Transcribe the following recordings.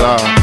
lá.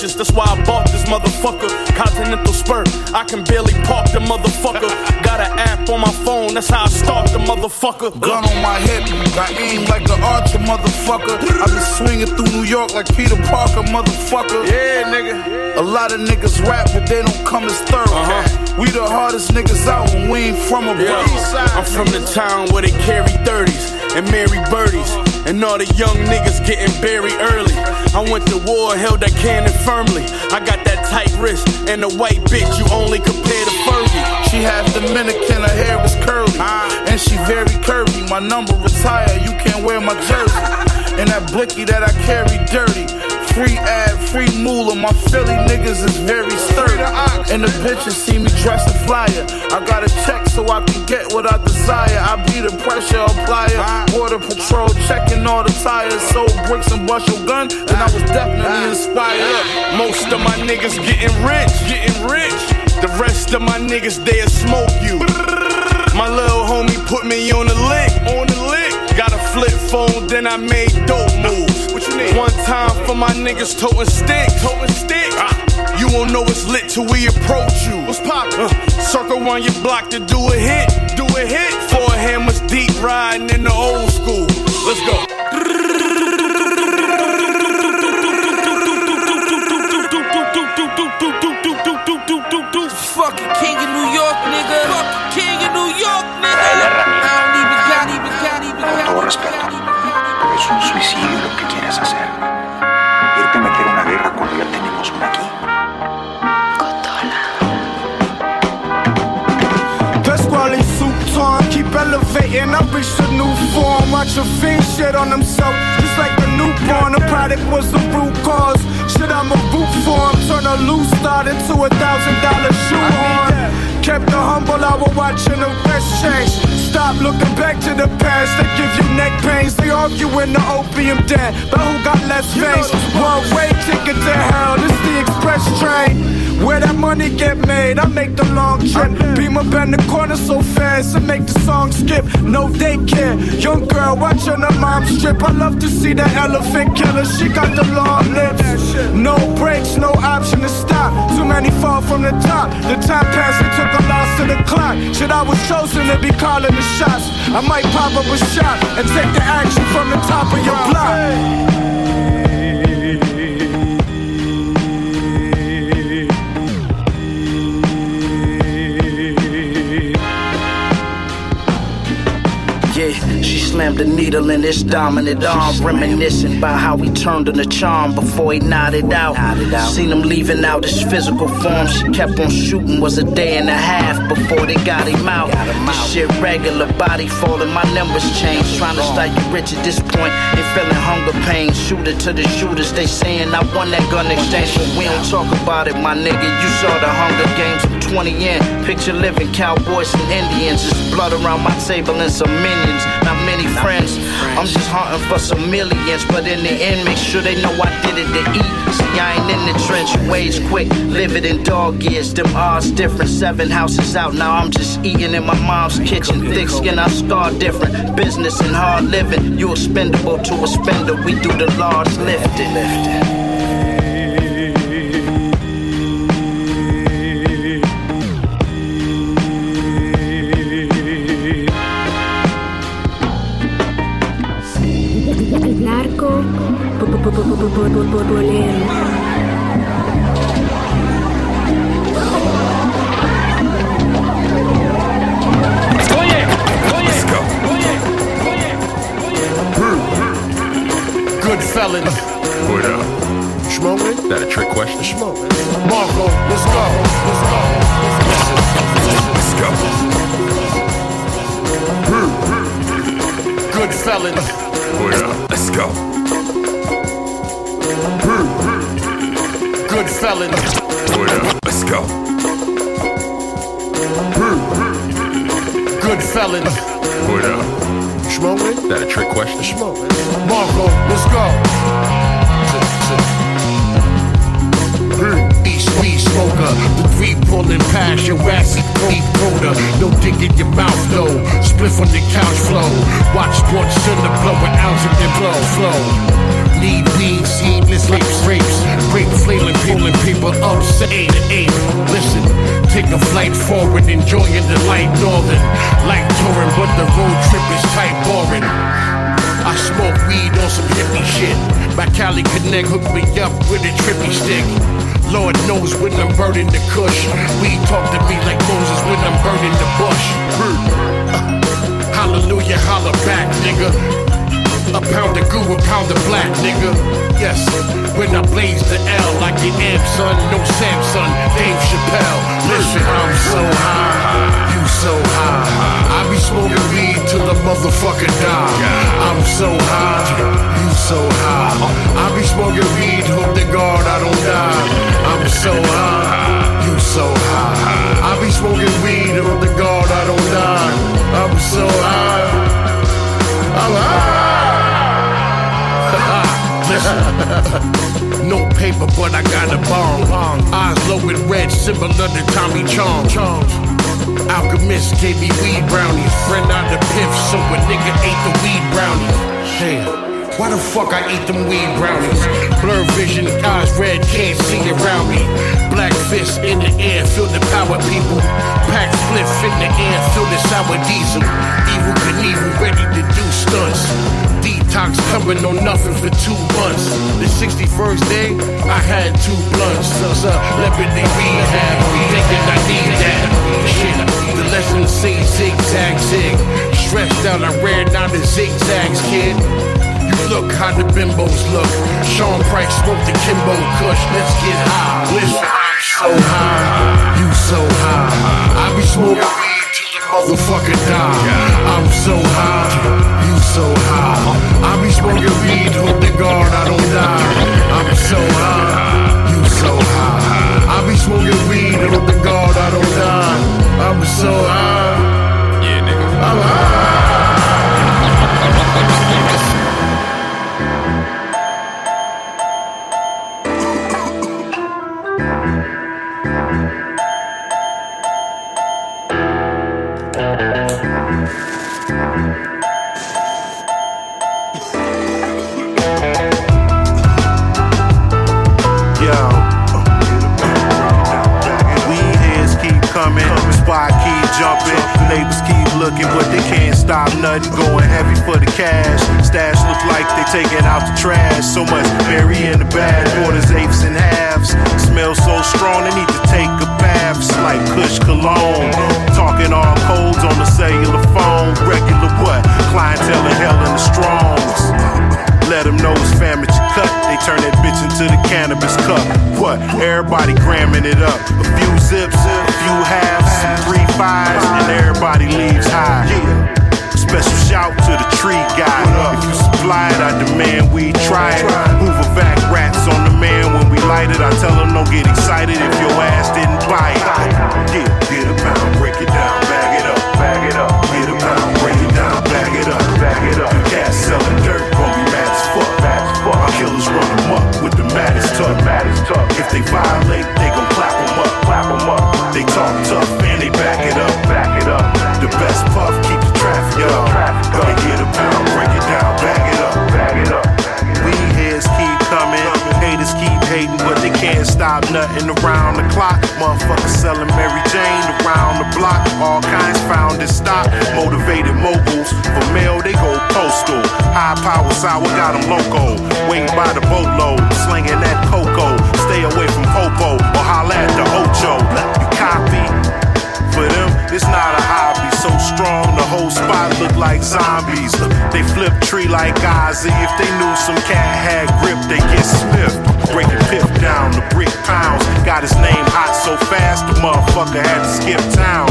That's why I bought this motherfucker. Continental spur, I can barely park the motherfucker. Got an app on my phone, that's how I stalk the motherfucker. Gun on my hip, got aim like an archer, motherfucker. I be swinging through New York like Peter Parker, motherfucker. Yeah, nigga. A lot of niggas rap, but they don't come as thorough. Uh-huh. We the hardest niggas out when we ain't from a Yeah. borough. I'm from the town where they carry 30s and marry birdies. And all the young niggas getting buried early. I went to war, held that cannon firmly. I got that tight wrist and a white bitch you only compare to Fergie. She half Dominican, her hair was curly. And she very curvy. My number retired, you can't wear my jersey. And that blicky that I carry dirty. Free ad, free moolah. My Philly niggas is very sturdy. And the bitches see me dressing flyer. I got a check so I can get what I desire. I be the pressure applier. Border patrol checking all the tires. Sold bricks and bust your gun. And I was definitely inspired. Most of my niggas getting rich, getting rich. The rest of my niggas, they'll smoke you. My little homie put me on the lick, on the lick. Got a flip phone, then I made dope moves. What you need? One time for my niggas toting stick, toting stick. Ah. You won't know it's lit till we approach you. What's poppin'? Uh, circle on your block to do a hit, do a hit. Four hammers deep riding in the old school. Let's go. Elevating. I reached a new form. Watch a fiend shit on himself, just like a newborn. The product was the root cause. Shit, I'm a root for him. Turn a loose start into a thousand dollar shoehorn. Kept the humble, I was watching the rest change. Stop looking back to the past. They give you neck pains. They argue in the opium den. But who got less veins? One way ticket to hell. This the express train. Where that money get made, I make the long trip. Beam up in the corner so fast and make the song skip. No daycare, young girl watching her mom strip. I love to see that elephant killer. She got the long lips. No brakes, no option to stop. Too many fall from the top. The time passed, it took a loss to the clock. Shit, I was chosen to be calling the shots. I might pop up a shot and take the action from the top of your block. Slammed the needle in his dominant arm, reminiscing about how he turned on the charm before he nodded out. Seen him leaving out his physical form. She kept on shooting, was a day and a half before they got him out. This shit regular, body falling, my numbers changed. Trying to start you rich at this point, they feeling hunger pain. Shooter to the shooters, they saying I won that gun exchange, but we don't talk about it, my nigga. You saw the Hunger Games, 20 in. Picture living cowboys and Indians. There's blood around my table and some minions. Not many friends. I'm just hunting for some millions, but in the end, make sure they know I did it to eat. See, I ain't in the trench, wage quick, live it in dog years. Them odds different, seven houses out. Now I'm just eating in my mom's kitchen. Thick skin, I scar different. Business and hard living. You expendable to a spender. We do the large lifting. Narco Felons. What up? Smoking? That a trick question? Smoking. Marco, let's go. East weed smoker, the three pulling past your ass, deep coda. No dick in your mouth though. Spliff on the couch flow. Watch sports center blow an ounce of their blow flow. Need weed, seedless rapes, rapes, rape flailing, pulling people up, say to aim. Take a flight forward, enjoying the light northern. Like touring, but the road trip is tight boring. I smoke weed on some hippie shit. My Cali Connect hooked me up with a trippy stick. Lord knows when I'm burning the kush. Weed talk to me like Moses when I'm burning the bush. Hallelujah, holla back, nigga. A pound of goo, a pound of black, nigga. Yes, when I blaze the L like an amp, son, no Samsung, Dave Chappelle. Listen, I'm so high, you so high. I be smoking weed till the motherfucker die. I'm so high, you so high. I be smoking weed, hope to God I don't die. I'm so high, you so high. I be smoking weed, hope to God I don't die. I'm so high, I'm high. No paper, but I got a bomb. Eyes low and red, similar to Tommy Chong. Alchemist gave me weed brownies. Friend out the piff, so a nigga ate the weed brownies. Damn. Why the fuck I eat them weed brownies? Blur vision, eyes red, can't see around me. Black fist in the air, feel the power, people. Pack spliff in the air, feel the sour diesel. Evil Knievel, ready to do stunts. Detox coming on nothing for two months. The 61st day, I had two blunts. Celebrity rehab, thinking I need that. Shit, the lesson say zigzag zig. Stressed out, I ran out of zigzags, kid. Look how the bimbos look. Sean Price smoked the Kimbo Kush. Let's get high. I'm so high, you so high. I be smoking weed till the motherfucker die. I'm so high, you so high. I be smoking weed, hope to God I don't die. I'm so high, you so high. I be smoking weed, hope to God I don't die. I'm so high, looking, but they can't stop nothing. Going heavy for the cash. Stash look like they taking out the trash. So much berry in the bag, quarters, eighths, and halves. Smell so strong, they need to take a bath. It's like Kush cologne. Talking all codes on the cellular phone. Regular what? Clientele in hell in the strongs. Let them know it's family to cut. They turn that bitch into the cannabis cup. What? Everybody gramming it up. A few zips, a few halves, some three fives, and everybody leaves high. Special shout to the tree guy. If you supply it, I demand we try it. Hoover vac rats on the man when we light it. I tell them don't get excited if your ass didn't buy it. Get a pound, break it down, bag it up, around the clock. Motherfuckers selling Mary Jane around the block. All kinds found in stock. Motivated moguls. For mail, they go postal. High power sour got them loco. Waiting by the boatload, slinging that cocoa. Stay away from Popo or holla at the Ocho. You copy? For them, it's not a hobby. so strong, the whole spot looked like zombies. They flip tree like Ozzy. If they knew some cat had grip, they get Got his name hot so fast, the motherfucker had to skip town.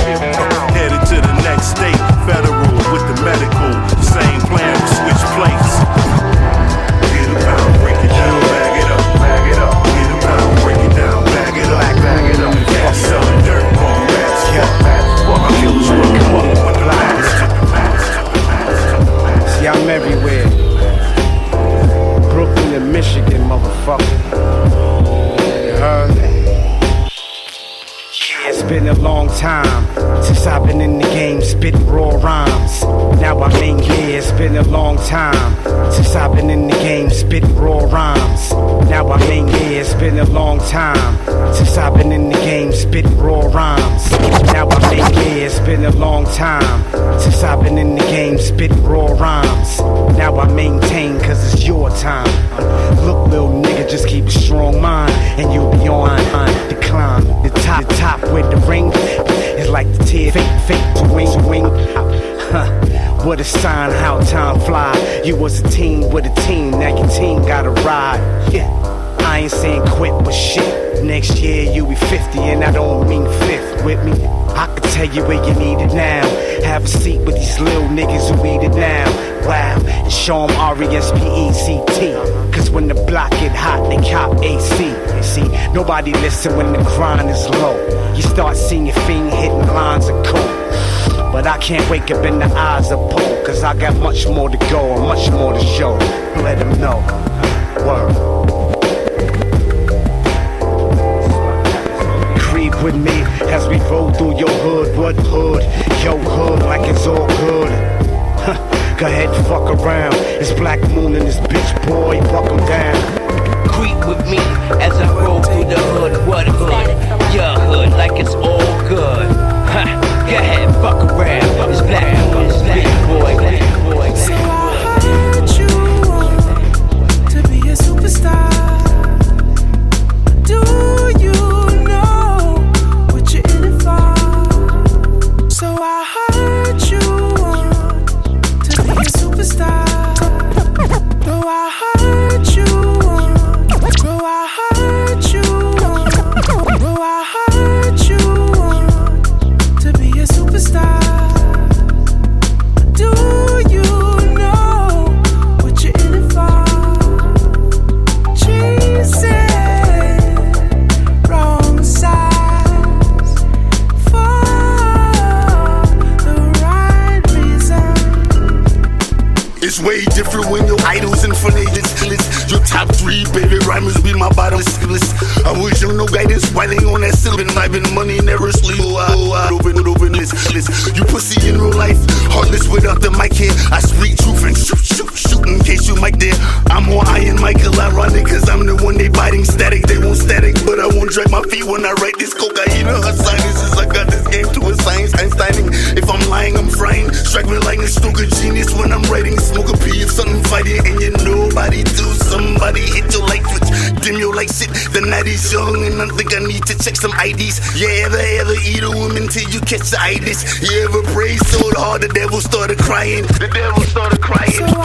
Time it's been a long time since I've been in the game spitting raw rhymes. Now I mean, yeah, it's been a long time since I've been in the game spitting raw rhymes. Now I maintain, cause it's your time. Look, little nigga, just keep a strong mind, and you'll be on the climb. The top, the top with the ring is like the tear, fake, fake to wing, to wing. Huh. What a sign, how time fly. You was a team with a team, now your team gotta ride. Yeah, I ain't saying quit, but shit. Next year you be 50, and I don't mean fifth with me. I can tell you where you need it now. Have a seat with these little niggas who eat it now. Wow, and show them R-E-S-P-E-C-T. Cause when the block get hot, they cop AC. See, nobody listen when the grind is low. You start seeing your fiend hitting lines of coke. But I can't wake up in the eyes of Poe, cause I got much more to go and much more to show. Let them know. Word. With me as we roll through your hood. What hood? Yo hood, like it's all good. Go ahead, fuck around. It's Black Moon and this bitch boy, buckle down. Creep with me as I roll through the hood. What hood? Your hood, like it's all good. Go ahead, fuck around. It's Black Moon, it's Black Boy, Black Boy, my bottom skillets. I wish you no guidance while they on that ceiling. I've been money never sleep. Oh, I, I open it, open this list. You pussy in real life, heartless without the mic here. I speak truth and shoot, shoot, shoot in case you mic there. I'm more Iron Michael, ironic, cause I'm the one they biting static. They won't static, but I won't drag my feet when I write this cocaine. Her sinuses, I got this game to a science. Einsteining. If I'm lying, I'm frying. Strike me like a stroke genius when I'm writing. Smoke a pee if something fighting, and you nobody do. Somebody hit your light switch, light shit. The night is young, and I think I need to check some IDs. You ever, ever eat a woman till you catch the itis? You ever pray so hard the devil started crying? The devil started crying.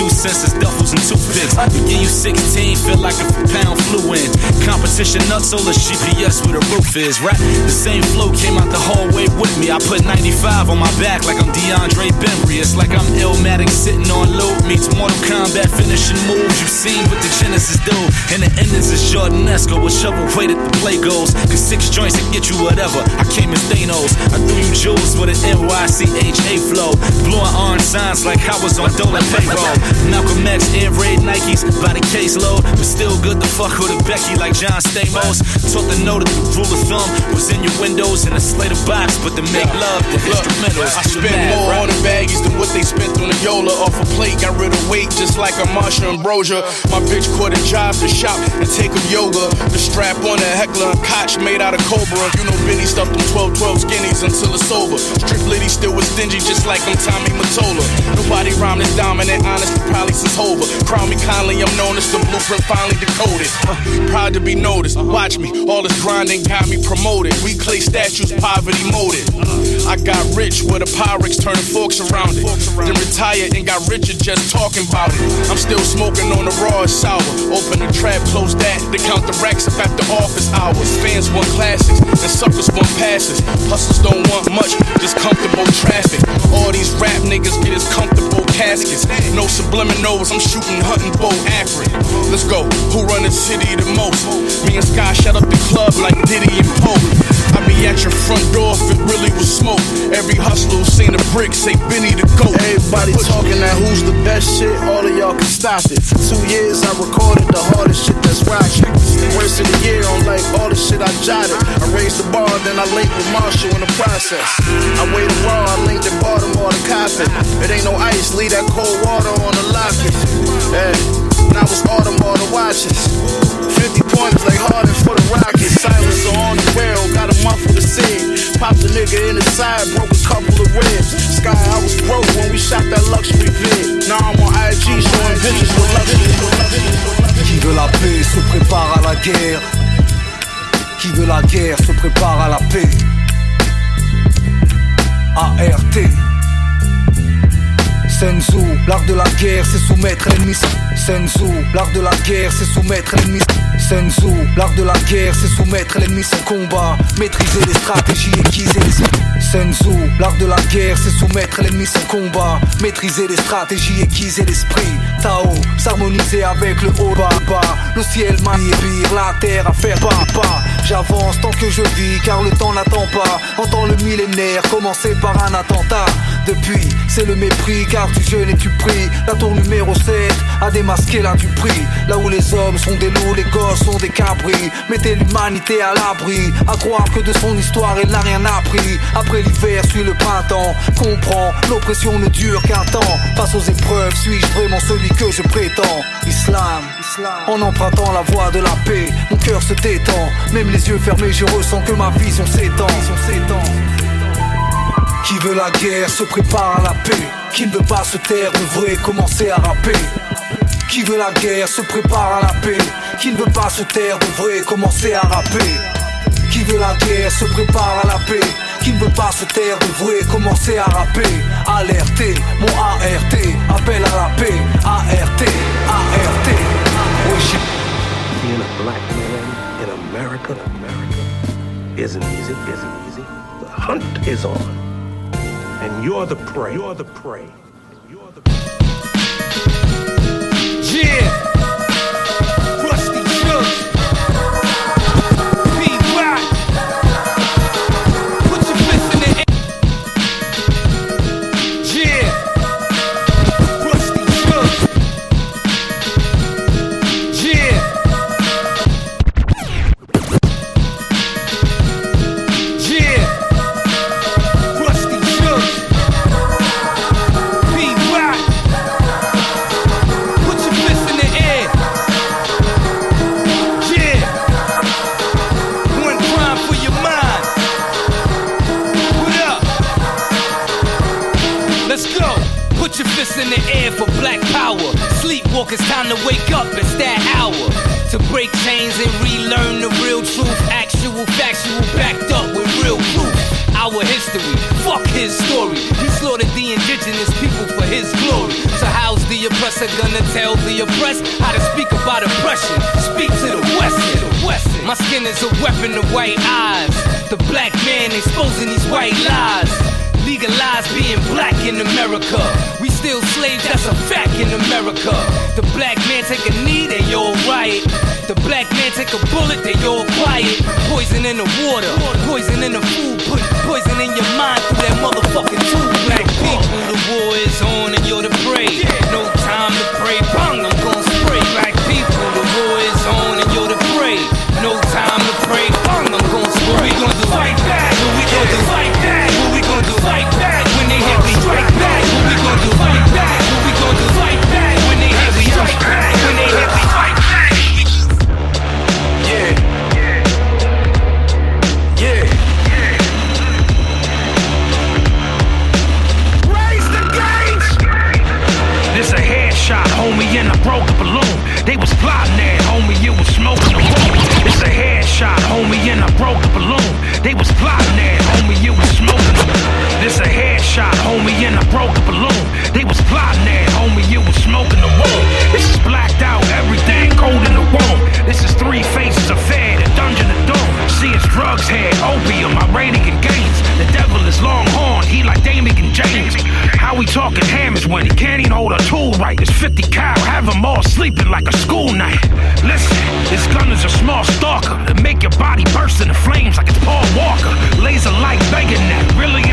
Two senses, Competition nuts, all the GPS where the roof is. Right? The same flow came out the hallway with me. I put 95 on my back like I'm DeAndre Bembry. It's like I'm Illmatic sitting on load meets Mortal Kombat finishing moves. You've seen what the Genesis do. And the endings is Jordanesco with shovel weight the play goes. Cause six joints can get you whatever. I came as Thanos. I threw you jewels with an NYCHA flow. Blowing orange signs like I was on Dolan payroll. Malcolm X, Air Raid Nikes, body case load. But still good to fuck with a Becky like John Stamos. Taught to know that the rule of thumb was in your windows and a slate of box, but to make love, the instrumentals. I spent more right? on the baggies than what they spent on the Yola. Off a plate, got rid of weight just like a Marsha Ambrosia. My bitch caught a job to shop and take up yoga. The strap on a heckler and Koch made out of Cobra. You know Benny stuffed them 12 12 skinnies until it's over. Strip Liddy still was stingy just like I'm Tommy Mottola. Nobody rhymed as dominant, honest, probably since Hova. Crown me kindly, I'm known as the blueprint finally decoded. Uh, proud to be noticed. Watch me, all this grinding got me promoted. We clay statues, poverty molded. I got rich with a Pyrex turning forks around it. Then retired and got richer just talking about it. I'm still smoking on the raw sour. Open the trap, close that. To count the racks up after office hours. Fans want classics and suckers want passes. Hustlers don't want much, just comfortable traffic. All these rap niggas get as comfortable caskets. No subliminals, I'm shooting hunting bow accurate. Let's go. Who run the city the most? Me and Sky shut up the club like Diddy and Pope. Be at your front door if it really was smoke. Every hustler who seen a brick say Benny the goat. Everybody talking that who's the best shit, all of y'all can stop it. For two years I recorded the hardest shit that's rocking. Worst of the year on like all the shit I jotted. I raised the bar, then I linked with Marshall in the process. I waited raw, I linked in Baltimore to Coppin. It ain't no ice, leave that cold water on the locket. Yeah, now it's Audemars the watches. 50 pointers like Harden for the Rockets. Silencer on the rail, got a muffle to sing. Popped a nigga in the side, broke a couple of ribs. Sky, I was broke when we shot that luxury vid. Now I'm on IG showing bitches with luxury. Qui veut la paix se prépare à la guerre. Qui veut la guerre se prépare à la paix. ART. Senzu, l'art de la guerre, c'est soumettre l'ennemi. Senzu, l'art de la guerre, c'est soumettre l'ennemi. Senzu, l'art de la guerre, c'est soumettre l'ennemi sans combat. Maîtriser les stratégies, aiguiser les. Senzu, l'art de la guerre, c'est soumettre l'ennemi sans combat. Maîtriser les stratégies, aiguiser l'esprit. Tao, s'harmoniser avec le haut bas bas. Le ciel m'attire, la terre à faire pas pas. J'avance tant que je vis, car le temps n'attend pas. Entends le millénaire commencer par un attentat. Depuis, c'est le mépris, car tu jeûnes et tu pries. La tour numéro 7 a démasqué là du prix. Là où les hommes sont des loups, les gosses sont des cabris. Mettez l'humanité à l'abri. À croire que de son histoire elle n'a rien appris. L'hiver suit le printemps. Comprends, l'oppression ne dure qu'un temps. Face aux épreuves, suis-je vraiment celui que je prétends? Islam, en empruntant la voie de la paix, mon cœur se détend. Même les yeux fermés, je ressens que ma vision s'étend. Qui veut la guerre se prépare à la paix. Qui ne veut pas se taire devrait commencer à rapper. Qui veut la guerre se prépare à la paix. Qui ne veut pas se taire devrait commencer à rapper. Qui veut la guerre se prépare à la paix. Qui ne veut pas se taire devrait commencer à rapper. Alerter, mon ART, appel à la paix. ART, ART. Being a black man in America, America isn't easy, isn't easy. The hunt is on. And you're the prey. You're the prey. Yeah. Sleepwalkers, time to wake up. It's that hour. To break chains and relearn the real truth. Actual, factual, backed up with real proof. Our history, fuck his story. He slaughtered the indigenous people for his glory. So how's the oppressor gonna tell the oppressed how to speak about oppression? Speak to the West. My skin is a weapon to white eyes. The black man exposing these white lies. Legalize being black in America. Still slaves, that's a fact in America. The black man take a knee, they all right. The black man take a bullet, they all quiet. Poison in the water, poison in the food, put poison in your mind through that motherfucking tube. Black people, the war is on and you're the prey. No time to pray, bang, I'm gon' spray. Black people, the war is on and you're the prey. No time to pray, bang, I'm gon' spray. We gon' do? Fight back. What we gon' do? Fight back. What we gon' do? Fight back. Broke the balloon. They was plotting that, homie, you was smoking the room. It's a headshot, homie, and I broke the balloon. They was plotting that, homie, you was smoking the This a headshot, homie, and I broke the balloon. They was plotting that, homie, you was smoking the room. This is blacked out, everything cold in the womb. This is three faces of fed, a dungeon. See it's drugs head, opium, Iranian gains. The devil is longhorn, he like Damian James. How we talking hammers when he can't even hold a tool right? It's 50 cow, have them all sleeping like a school night. Listen, this gun is a small stalker that make your body burst into flames like it's Paul Walker. Laser light begging that, really.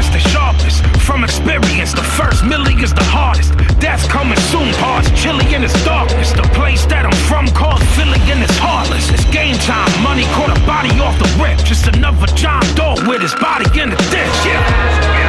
From experience, the first milli is the hardest. Death coming soon, parts chilly in its darkness. The place that I'm from called Philly and it's heartless. It's game time, money caught a body off the rip. Just another John Doe with his body in the ditch, yeah.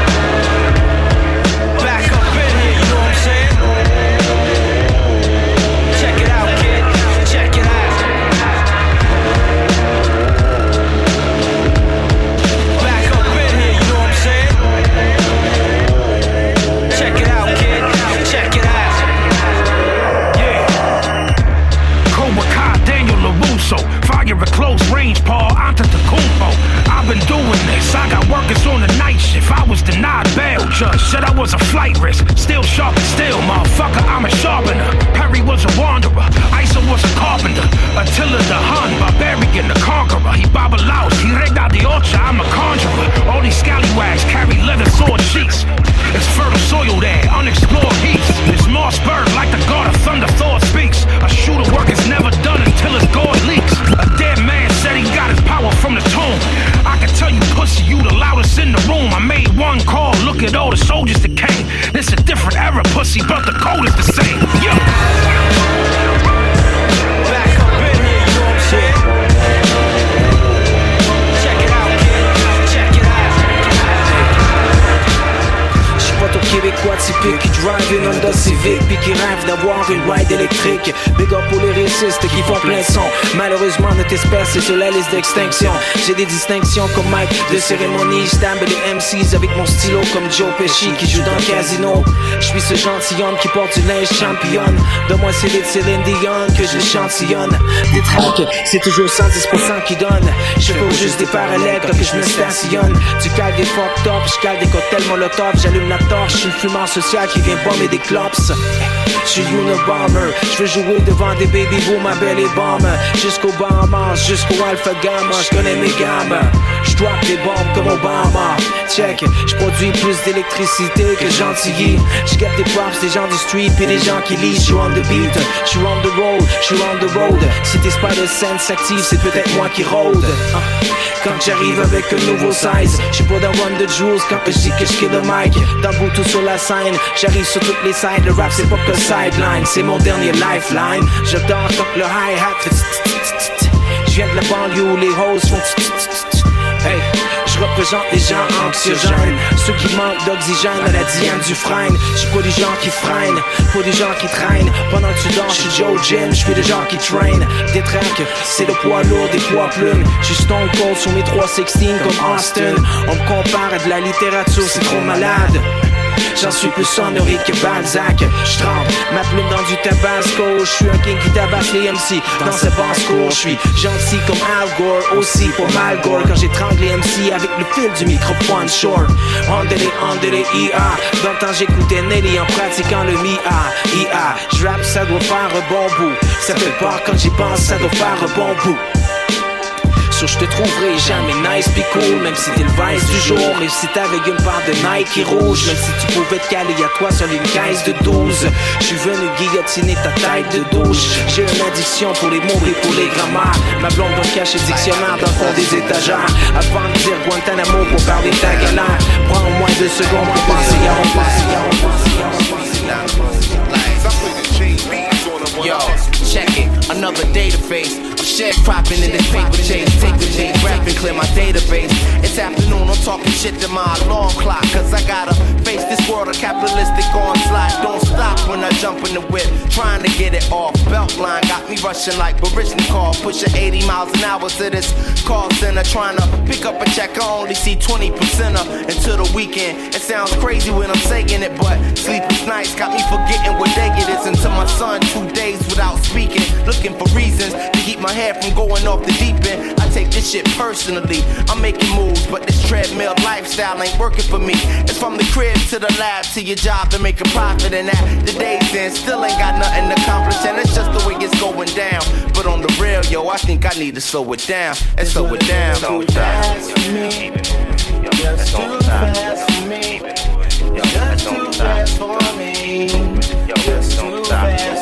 Said I was a flight risk. Still sharp still, motherfucker. I'm a sharpener. Perry was a wanderer. Isa was a carpenter. Attila the Hun, barbarian, the conqueror. He babalaos. He Regla de Ocha. I'm a conjurer. All these scallywags carry leather sword sheets. It's fertile soil there, unexplored heaths. It's Mossberg, like the god of thunder, Thor speaks. A shooter work is never done until his god leaks. A dead man said he got his power from the tomb. I can tell you, pussy, you the loudest in the room. I made one call, look at all the soldiers that came. This a different era, pussy, but the code is the same. Yo. Back up in here, you know québécois typique qui drive une Honda Civic puis qui rêve d'avoir une ride électrique. Big up pour les qui font plein son. Malheureusement, notre espèce est sur la liste d'extinction. J'ai des distinctions comme Mike de cérémonie. J'tambe les MCs avec mon stylo comme Joe Pesci qui joue dans le casino. J'suis ce gentilhomme qui porte du linge championne. Donne-moi CD de Céline que je chantillonne. Des tracks, c'est toujours 110% qui donne. Je fais juste des parallèles quand que je me stationne. Tu cales des fucked up, je des cocktails molotov. J'allume la torche, je suis le fumeur social qui vient bomber des clops. Je suis Unabomber, je veux jouer devant des baby boom, ma belle et bombe. Jusqu'au Bahamas, jusqu'au Alpha Gamma, je connais mes gammes. Je drop des bombes comme Obama. Check, je produis plus d'électricité que Gentilly. Je des props des gens du street puis des gens qui lisent. Je suis on the beat, je suis on the road, je suis on the road. Si tes spider sense s'active, c'est peut-être moi qui rôde. Ah. Quand j'arrive avec un nouveau size, je suis pas dans One the Jewels quand je dis que je le mic. Dans sur la scène, j'arrive sur toutes les sides. Le rap c'est pas que sideline, c'est mon dernier lifeline. J'adore quand le hi-hat. Je viens de la banlieue, les hoes font. Hey, je représente les gens anxiogènes Ceux qui manquent d'oxygène à la Diane du frein Je suis pas des gens qui freinent, pas des gens qui traînent Pendant que tu danses, je suis Joe Jim, je suis des gens qui traînent Des tracks, c'est le poids lourd des poids plumes Je suis stone cold sur mes 316 comme Austin On me compare à de la littérature, c'est trop malade J'en suis plus sonoré que Balzac. Je trempe ma plume dans du tabasco. Je suis un king qui tabasse les MC dans sa basse cour Je suis gentil comme Al Gore. Aussi pour Malgore Quand j'étrangle les MC avec le fil du microphone short. Andele, andele, IA Dans le temps j'écoutais Nelly en pratiquant le MIA IA Je rappe ça doit faire un bon bout. Ça fait peur quand j'y pense ça doit faire un bon bout je te trouverai jamais nice pis cool Même si t'es le vice du jour. Même si t'avais une part de Nike rouge Même si tu pouvais te caler à toi sur une caisse de 12 Je suis venu guillotiner ta tête de douche. J'ai une addiction pour les mots et pour les grammaires. Ma blonde donc cache dictionnaire dans le fond des étagères. Avant de dire Guantanamo pour parler ta galère Prends moins de secondes pour penser à mon Yo, another data face. I'm sharecropping in this paper chase. Take the chase, rap and clear my database. It's afternoon, I'm talking shit to my alarm clock. Cause I gotta face this world of capitalistic onslaught. Don't stop when I jump in the whip. Trying to get it off. Beltline got me rushing like Baryshnikov. Pushing 80 miles an hour to this call center. Trying to pick up a check. I only see 20% of until the weekend. It sounds crazy when I'm saying it, but sleepless nights got me forgetting what day it is until my son two days without speaking. Looking for reasons to keep my head from going off the deep end. I take this shit personally. I'm making moves, but this treadmill lifestyle ain't working for me. It's from the crib to the lab to your job to make a profit, and that the days in still ain't got nothing accomplished, and it's just the way it's going down. But on the real, yo, I think I need to slow it down and slow it down. Slow it down. Just too fast for me. Just too fast for me. Just too fast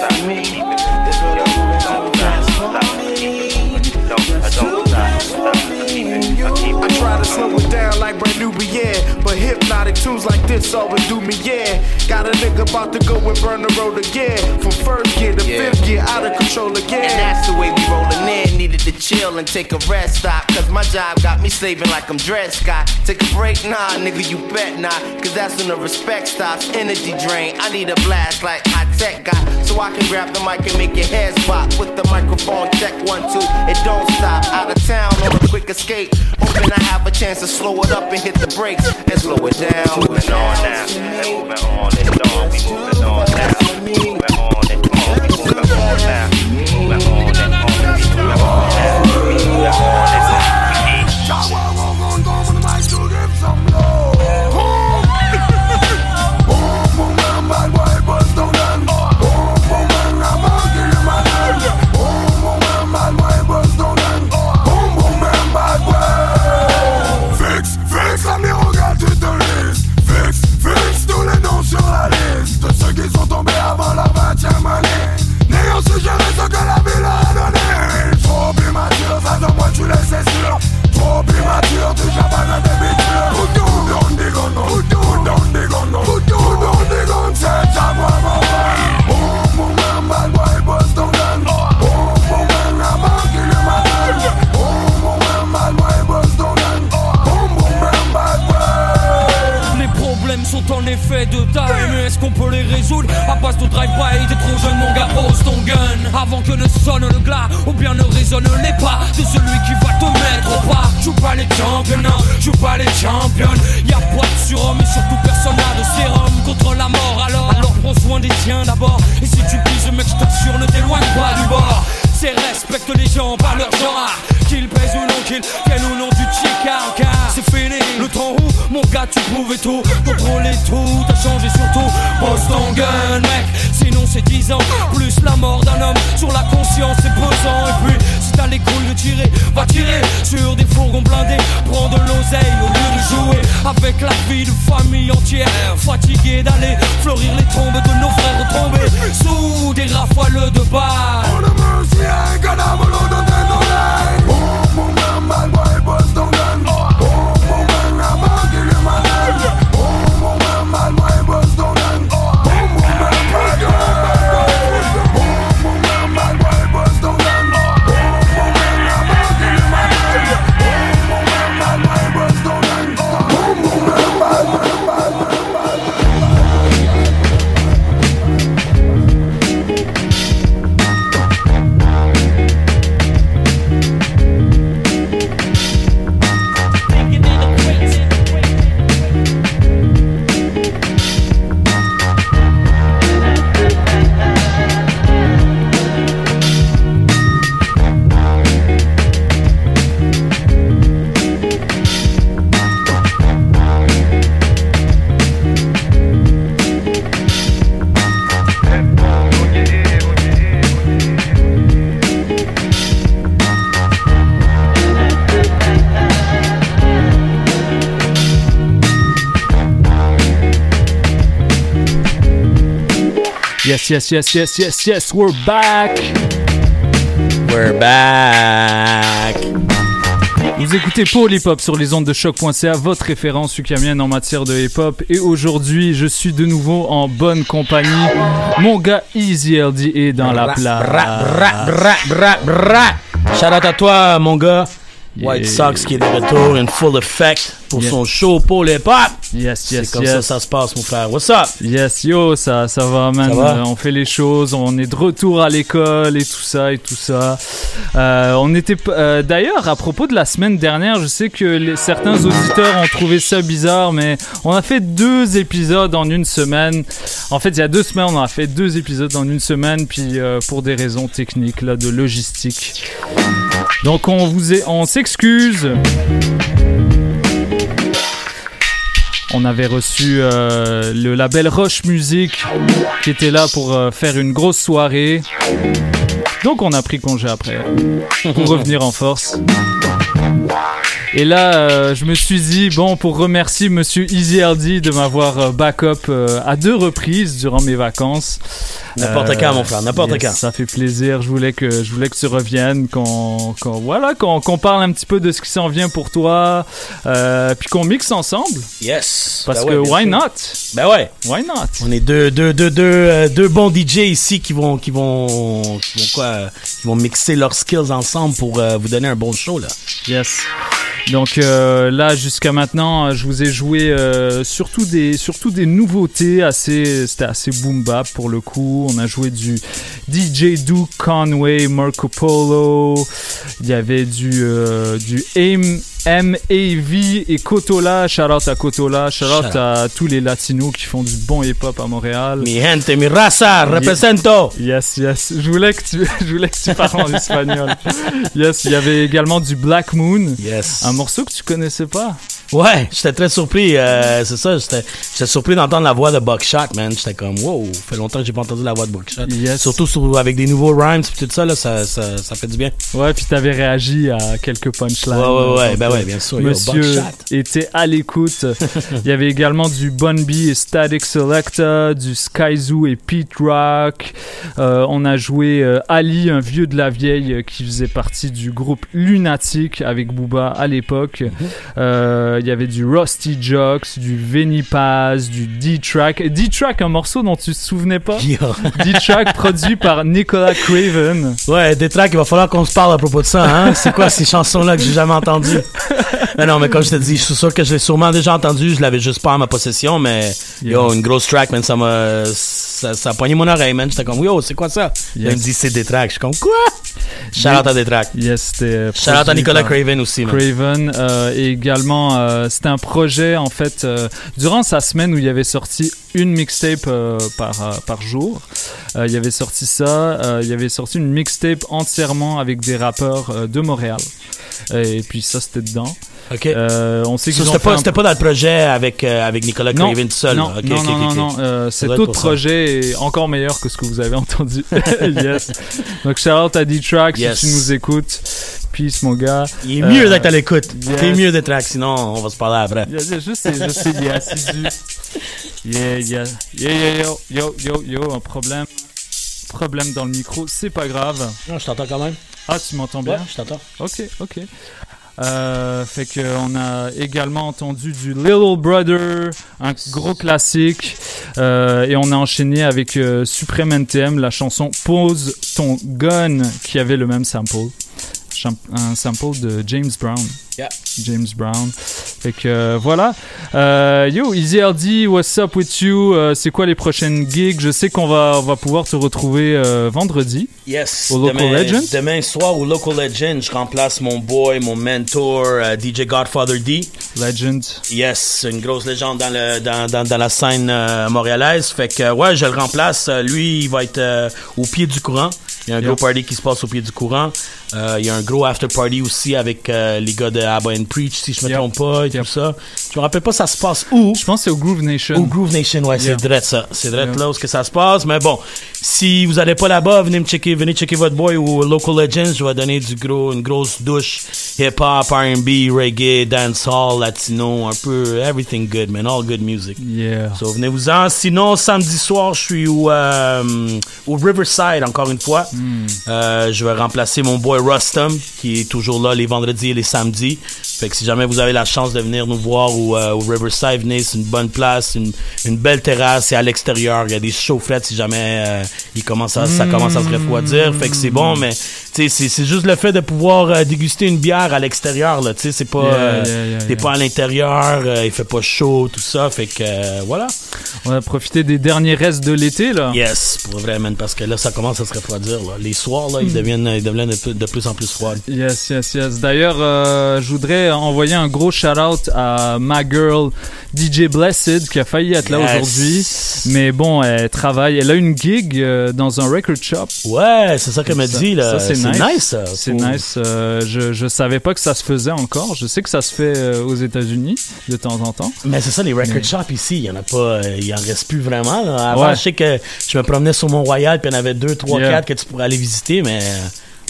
slow it down like brand new yeah. But hypnotic tunes like this always do me, yeah. Got a nigga about to go and burn the road again. From first gear to Yeah. fifth gear, out of control again. And that's the way we rollin' in. Needed to chill and take a rest stop. Cause my job got me slaving like I'm Dred Scott. Take a break, nah, nigga, you bet not. Cause that's when the respect stops. Energy drain. I need a blast like high tech got. So I can grab the mic and make your head spot. With the microphone, check one, two. It don't stop. Out of town on a quick escape. Hoping I have a chance to slow it up and hit the brakes and slow it down. Moving on now, and moving on and on. We moving on now, moving résoudre À base de drive-by, t'es trop jeune mon gars, pose ton gun. Avant que ne sonne le glas, ou bien ne résonne les pas De celui qui va te mettre au pas. Joue pas les championnats, joue pas les championnes Y'a pas de surhomme et surtout personne n'a de sérum contre la mort. Alors, alors prends soin des tiens d'abord. Et si tu pises mec, je t'assure, ne t'éloigne pas du bord c'est respecte les gens par leur genre. Qu'ils pèsent ou non, qu'ils viennent ou non du chicard Car c'est fini, le temps où mon gars tu pouvais tout Contrôler tout, t'as changé surtout. Pose ton gun mec, sinon c'est 10 ans. Plus la mort d'un homme sur la conscience c'est pesant. Et puis t'as les couilles de tirer, va tirer Sur des fourgons blindés, prends de l'oseille au lieu de jouer Avec la vie de famille entière Fatigué d'aller fleurir les tombes de nos frères tombés Sous des rafales de balles Yes, yes, yes, yes, yes, we're back. We're back. Vous écoutez Paul Hip Hop sur les ondes de choc.ca, votre référence ukamienne en matière de hip hop. Et aujourd'hui, je suis de nouveau en bonne compagnie. Mon gars Easy LD est dans la place. Bra, bra, bra, bra, bra. Shout out à toi, mon gars. White Sox qui est de retour in full effect pour Yeah. son show Paul Hip Hop. Yes, yes, C'est comme yes. ça ça se passe, mon frère. What's up? Yes, yo, ça, ça va, man. Ça va? Euh, on fait les choses, on est de retour à l'école et tout ça et tout ça. Euh, on était, euh, d'ailleurs, à propos de la semaine dernière, je sais que les- certains auditeurs ont trouvé ça bizarre, mais on a fait deux épisodes en une semaine. En fait, il y a deux semaines, on a fait deux épisodes en une semaine, puis pour des raisons techniques, là, de logistique. Donc, on vous est, on s'excuse. On avait reçu euh, le label Roche Music qui était là pour euh, faire une grosse soirée. Donc on a pris congé après pour revenir en force. Et là, euh, je me suis dit, bon, pour remercier Monsieur Easy Hardy de m'avoir euh, backup euh, à deux reprises durant mes vacances. N'importe quand, mon frère, n'importe yes, quand. Ça fait plaisir. Je voulais que, je voulais que tu reviennes, qu'on, qu'on- voilà, qu'on, qu'on parle un petit peu de ce qui s'en vient pour toi, euh, puis qu'on mixe ensemble. Yes. Parce Ben ouais, que why sûr. not? Ben ouais. Why not? On est deux, deux, deux, deux, euh, deux bons DJ ici qui vont, qui vont, qui vont quoi, euh, qui vont mixer leurs skills ensemble pour euh, vous donner un bon show là. Yes. Donc euh, là jusqu'à maintenant, je vous ai joué euh, surtout des surtout des nouveautés assez c'était assez boom bap pour le coup. On a joué du DJ Duke Conway, Marco Polo. Il y avait du euh, du Aim MAV et Kotola, shout out à Kotola, shout out Shout à tous les latinos qui font du bon hip hop à Montréal. Mi gente, mi raza, represento. Yes, yes. Je voulais que tu, je voulais que tu parles en espagnol. Yes, il y avait également du Black Moon. Yes. Un morceau que tu connaissais pas? Ouais, j'étais très surpris. euh, c'est ça, j'étais surpris d'entendre la voix de Buckshot, man. J'étais comme, wow, fait longtemps que j'ai pas entendu la voix de Buckshot. Surtout sur- avec des nouveaux rhymes et tout ça, là, ça, ça, ça fait du bien. Ouais, puis t'avais réagi à quelques punchlines. Ouais, ouais, ouais, ben ouais, bien sûr, Monsieur était à l'écoute. Il y avait également du Bun B et Static Selecta, du Sky Zoo et Pete Rock. Euh, on a joué euh, Ali, un vieux de la vieille qui faisait partie du groupe Lunatic avec Booba à l'époque. Mhm. Euh, il y avait du Rusty Jocks, du Venny Paz, du D-Track. D-Track, un morceau dont tu te souvenais pas? D-Track produit par Nicolas Craven. Ouais, des tracks, il va falloir qu'on se parle à propos de ça, hein. C'est quoi ces chansons-là que j'ai jamais entendues? non, non, mais comme je te dis, je suis sûr que je l'ai sûrement déjà entendu, je l'avais juste pas en ma possession, mais yo, une grosse track, man, ça m'a, ça, ça a poigné mon oreille, man. J'étais comme, yo, c'est quoi ça? Yes. Il me dit, c'est des tracks. Je suis comme, quoi? Shout out à des tracks. Yes, c'était. Shout out à Nicolas Craven aussi, man. Craven euh, et également, euh, c'était un projet en fait euh, durant sa semaine où il y avait sorti une mixtape euh, par euh, par jour. Euh, il y avait sorti ça, euh, il y avait sorti une mixtape entièrement avec des rappeurs euh, de Montréal. Et puis ça, c'était dedans. Ok. Euh, on sait ont C'était pas, un- pas dans le projet avec, euh, avec Nicolas non, Craven tout seul. non, là. Ok, non, ok, non, ok, non, euh, cet autre ça. projet est encore meilleur que ce que vous avez entendu. yes. Donc, shout out à D-Track Yes. si tu nous écoutes. Peace, mon gars. Il est mieux Euh, d'être à l'écoute. yes. T'es mieux d'être tracks, sinon on va se parler après. Je sais, je sais, il est assidu. Yeah, yeah, yeah, yeah, yo, yo, yo, yo, un problème. Problème dans le micro, c'est pas grave. Non, je t'entends quand même. Ah, tu m'entends bien? Ouais, je t'entends. Ok, ok. Euh, fait que on a également entendu du Little Brother, un gros classique, euh, et on a enchaîné avec euh, Supreme NTM, la chanson Pose ton gun, qui avait le même sample, un sample de James Brown. Yeah. James Brown. Fait que euh, voilà. Euh, yo, Easy RD, what's up with you? Euh, c'est quoi les prochaines gigs? Je sais qu'on va, on va pouvoir te retrouver vendredi. Yes. Au Local demain, Legend? Demain soir au Local Legend, je remplace mon boy, mon mentor, DJ Godfather D. Legend. Yes, une grosse légende dans, le, dans, dans, dans la scène montréalaise. Fait que, ouais, je le remplace. Lui, il va être au pied du courant. Il y a un Yeah. gros party qui se passe au pied du courant. Euh, Il y a un gros after party aussi avec euh, les gars de Abba and Preach, si je me trompe pas, et tout ça. Je me rappelle pas ça se passe où. Je pense que c'est au Groove Nation. Au Groove Nation, ouais, Yeah. c'est direct ça. C'est direct Yeah. là où ce que ça se passe. Mais bon, si vous allez pas là-bas, venez me checker, venez checker votre boy ou Local Legends. Je vais donner du gros, une grosse douche hip-hop, R&B, reggae, dancehall, latino, un peu everything good, man, all good music. Yeah. So venez-vous-en. Sinon, samedi soir, je suis au, euh, au Riverside, encore une fois. Hmm. Je vais remplacer mon boy Rustum, qui est toujours là les vendredis et les samedis. Fait que si jamais vous avez la chance de venir nous voir au, euh, au Riverside, venez, c'est une bonne place, une, une belle terrasse, c'est à l'extérieur. Il y a des chaufferettes si jamais euh, il commence à, ça commence à se refroidir. Fait que c'est bon, mais c'est c'est juste le fait de pouvoir euh, déguster une bière à l'extérieur. là. Tu sais, c'est pas, Yeah, yeah, yeah, t'es pas à l'intérieur, il fait pas chaud, tout ça. Fait que voilà. On va profiter des derniers restes de l'été, là. Yes, pour vrai, man, parce que là, ça commence à se refroidir. Là. Les soirs, là, ils Hmm. deviennent, ils deviennent de, de plus en plus froids. Yes, yes, yes. D'ailleurs, euh, je voudrais envoyer un gros shout-out à ma girl DJ Blessed qui a failli être là Yes. aujourd'hui. Mais bon, elle travaille. Elle a une gig euh, dans un record shop. Ouais, c'est ça qu'elle m'a dit. Là. Ça, c'est nice. C'est nice. Euh, je, je savais pas que ça se faisait encore. Je sais que ça se fait aux États-Unis de temps en temps. Mais c'est ça, les record Mais- shops ici, il y en a pas, il en reste plus vraiment. Là. Avant, Ouais. je sais que je me promenais sur Mont-Royal, puis il y en avait deux, trois, Yeah. quatre que tu pourrais aller visiter, mais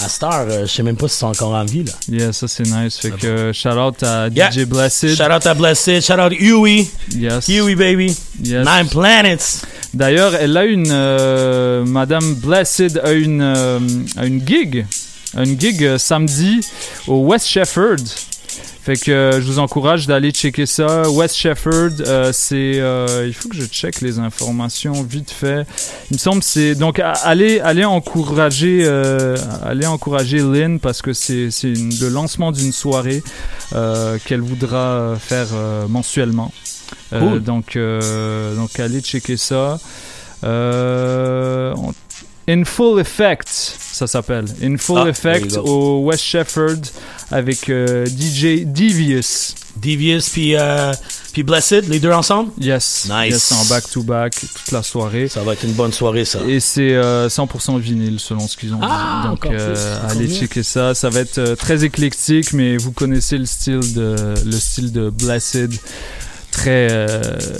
à heure, euh, je sais même pas si sont encore en vie. Là. Yeah, ça c'est nice. Fait que euh, shout out à Yeah. DJ Blessed. Shout out à Blessed, shout out Huey. Yes. Huey, baby. Yes. Nine Planets. D'ailleurs, elle a une. euh, Madame Blessed a une, euh, a une gig. Une gig euh, samedi au West Shefford. Fait que euh, je vous encourage d'aller checker ça. West Shefford, euh, c'est. euh, il faut que je check les informations vite fait. Il me semble c'est. Donc, allez, allez encourager, allez encourager Lynn parce que c'est le lancement d'une soirée qu'elle voudra faire mensuellement. Cool. donc, donc, allez checker ça. On- In Full Effect, ça s'appelle. In Full Ah, Effect au West Shefford avec euh, DJ Devious. Devious, puis, euh, puis Blessed, les deux ensemble? Yes. Nice. Yes, en back-to-back toute la soirée. Ça va être une bonne soirée, ça. Et c'est euh, 100% vinyle selon ce qu'ils ont Ah, dit. Donc euh, allez checker ça. Ça va être euh, très éclectique, mais vous connaissez le style de le style de Blessed. Très euh,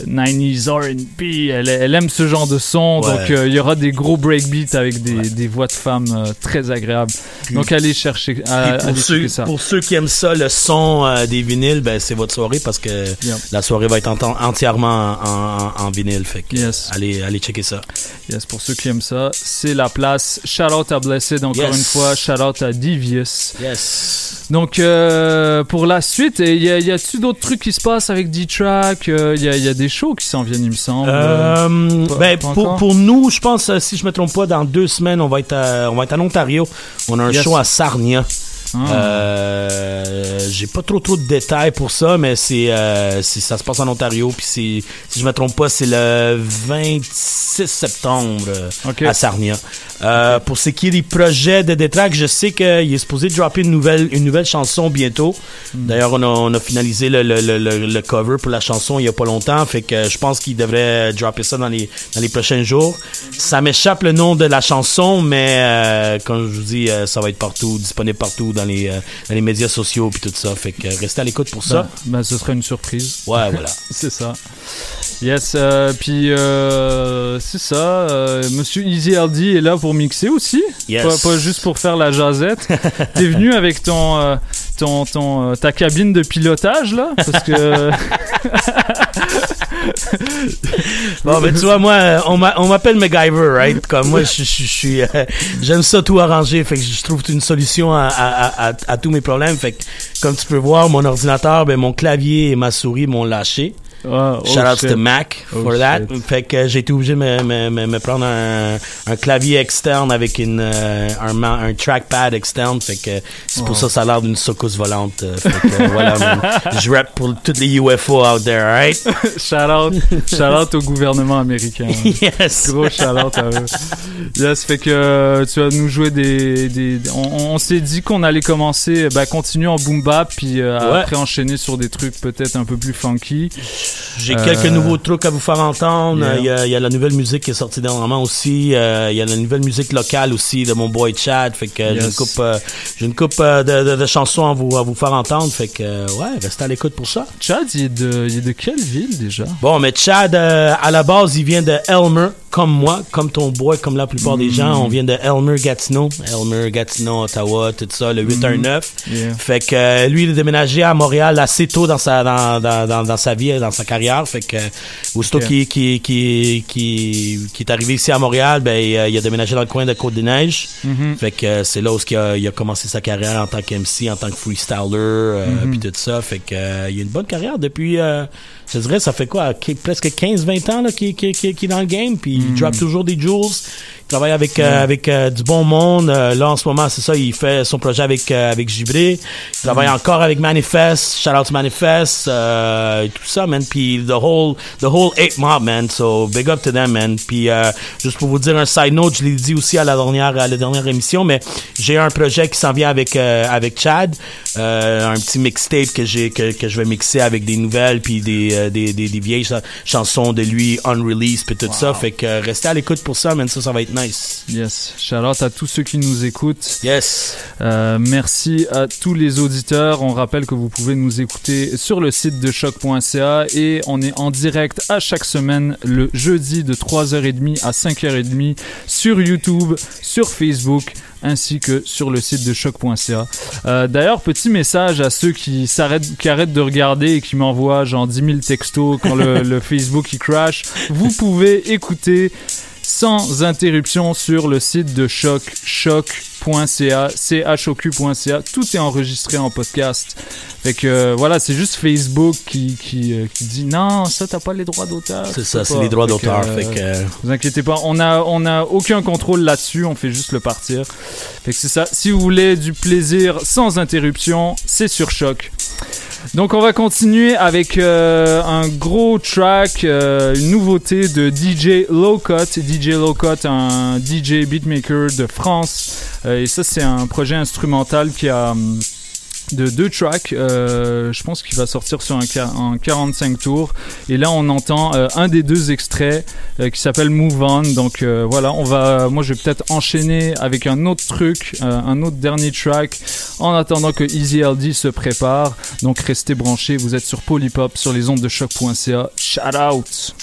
90s R&B. Elle, elle aime ce genre de son. Ouais. Donc euh, il y aura des gros breakbeats avec des, des voix de femmes euh, très agréables. Puis- donc allez chercher. à- pour, allez ceux, ça. pour ceux qui aiment ça, le son euh, des vinyles, ben, c'est votre soirée parce que la soirée va être entièrement en, en- en vinyle. Fait que, allez, allez checker ça. Yes, pour ceux qui aiment ça, c'est la place. Shout out à Blessed encore Yes. une fois. Shout out à Devious. Yes. Donc euh, pour la suite, y a-tu d'autres trucs qui se passent avec D-Track? Il y, a, y a des shows qui s'en viennent, il me semble. Euh, Pas- ben, pas pour, nous, je pense, euh, si je me trompe pas, dans deux semaines, on va être, à- on va être en Ontario. On a un Yes. show à Sarnia. Ah. Euh, j'ai pas trop trop de détails pour ça, mais c'est, euh, ça se passe en Ontario. Puis si je me trompe pas, c'est le 26 septembre euh, à Sarnia. Euh, Pour ce qui est des projets de Détrac, je sais qu'il est supposé dropper une nouvelle, une nouvelle chanson bientôt. D'ailleurs, on a, on a finalisé le, le, le, le- cover pour la chanson il y a pas longtemps. Fait que je pense qu'il devrait dropper ça dans les, dans les prochains jours. Ça m'échappe le nom de la chanson, mais comme je vous dis, ça va être partout, disponible partout dans les, euh, dans les médias sociaux puis tout ça. Fait que restez à l'écoute pour ça. Ben, ben, ce serait une surprise. Ouais, voilà. c'est ça. Yes, euh, puis euh, c'est ça. euh, Monsieur Easy LD est là pour mixer aussi. Yes. Pas, pas juste pour faire la jasette. T'es venu avec ton, euh, ton, ton, euh, ta cabine de pilotage là, parce que. Bon, ben tu vois, moi, euh, on m'a- on m'appelle MacGyver, right? Comme moi, je suis, euh, j'aime ça tout arranger, fait que je trouve une solution à, à tous mes problèmes. Fait que, comme tu peux voir, mon ordinateur, ben mon clavier et ma souris m'ont lâché. Ah, oh Shout out to Mac Oh for that. shit. Fait que j'ai été obligé de me, me, me, me prendre un, un clavier externe avec une, euh, un, trackpad externe. Fait que c'est pour Oh. ça que ça a l'air d'une secousse volante. euh, Fait que voilà, man. Je rap pour toutes les UFO out there, alright? shout out, shout out au gouvernement américain. Yes. Gros shout out à eux. Yes, fait que euh, tu vas nous jouer des. des on on s'est dit qu'on allait commencer, bah, continuer en boom bap, puis euh, Ouais. après enchaîner sur des trucs peut-être un peu plus funky. J'ai Euh, quelques nouveaux trucs à vous faire entendre. yeah. Il y, a, il y a la nouvelle musique qui est sortie dernièrement aussi. Euh, il y a la nouvelle musique locale aussi de mon boy Chad. Fait que euh, j'ai une coupe, euh, j'ai une coupe euh, de, de- de chansons à vous, à vous faire entendre. Fait que euh, ouais, restez à l'écoute pour ça. Chad, il est de, il est de quelle ville déjà? Bon, mais Chad, euh, à la base, il vient de Elmer, comme moi, comme ton boy, comme la plupart des gens. On vient de Elmer, Gatineau. Elmer, Gatineau, Ottawa, tout ça, le 819. Yeah. Fait que euh, lui, il est déménagé à Montréal assez tôt dans sa dans, dans, dans, dans sa vie, dans sa carrière. Fait que euh, aussitôt qui, qui, qui, qui est arrivé ici à Montréal, ben il, a- il a déménagé dans le coin de Côte-des-Neiges. Mhm. Fait que euh, c'est là où il a, il a commencé sa carrière en tant qu'MC, en tant que freestyler, euh, Mhm. puis tout ça. Fait que euh, il a une bonne carrière depuis, euh, je dirais, ça fait quoi, presque 15-20 ans là, qu'il qu'il- qu'il est dans le game, puis il drop toujours des jewels. Il travaille avec euh, avec euh, du bon monde. Euh, là en ce moment, c'est ça, il fait son projet avec euh, avec Gibré. Il travaille encore avec Manifest. Shout out to Manifest. Euh, et tout ça, man. Puis the whole the whole eight mob, man. So big up to them, man. Puis euh, juste pour vous dire un side note, je l'ai dit aussi à la dernière à la dernière émission, mais j'ai un projet qui s'en vient avec euh, avec Chad, euh, un petit mixtape que j'ai que, que je vais mixer avec des nouvelles puis des euh, des, des, des vieilles cha- chansons de lui unreleased puis tout ça. Fait que restez à l'écoute pour ça, man. Ça, ça va être nice. Yes. Shout out à tous ceux qui nous écoutent. Yes. Euh, merci à tous les auditeurs. On rappelle que vous pouvez nous écouter sur le site de choc.ca et on est en direct à chaque semaine le jeudi de 3h30 à 5h30 sur YouTube, sur Facebook ainsi que sur le site de choc.ca. Euh, D'ailleurs, petit message à ceux qui s'arrêtent, qui arrêtent de regarder et qui m'envoient genre 10 000 textos quand le, le Facebook il crash. Vous pouvez écouter sans interruption sur le site de Choc, choc.ca, choq.ca. Tout est enregistré en podcast. Fait que euh, voilà, c'est juste Facebook qui, qui, euh, qui dit non, ça t'as pas les droits d'auteur. C'est ça, c'est les droits d'auteur. que, euh, vous inquiétez pas, on a, on a aucun contrôle là-dessus, on fait juste le partir. Fait que c'est ça. Si vous voulez du plaisir sans interruption, c'est sur Choc. Donc on va continuer avec euh, un gros track, euh, une nouveauté de DJ Lowcut. DJ Lowcut, un DJ beatmaker de France. Euh, et ça c'est un projet instrumental qui a hum, de deux tracks. Euh, je pense qu'il va sortir sur un, qua- un 45 tours. Et là, on entend euh, un des deux extraits euh, qui s'appelle Move On. Donc voilà, on va. Moi, je vais peut-être enchaîner avec un autre truc, un autre dernier track, en attendant que Easy LD se prépare. Donc restez branchés. Vous êtes sur Polypop, sur les ondes de choc.ca. Shout out.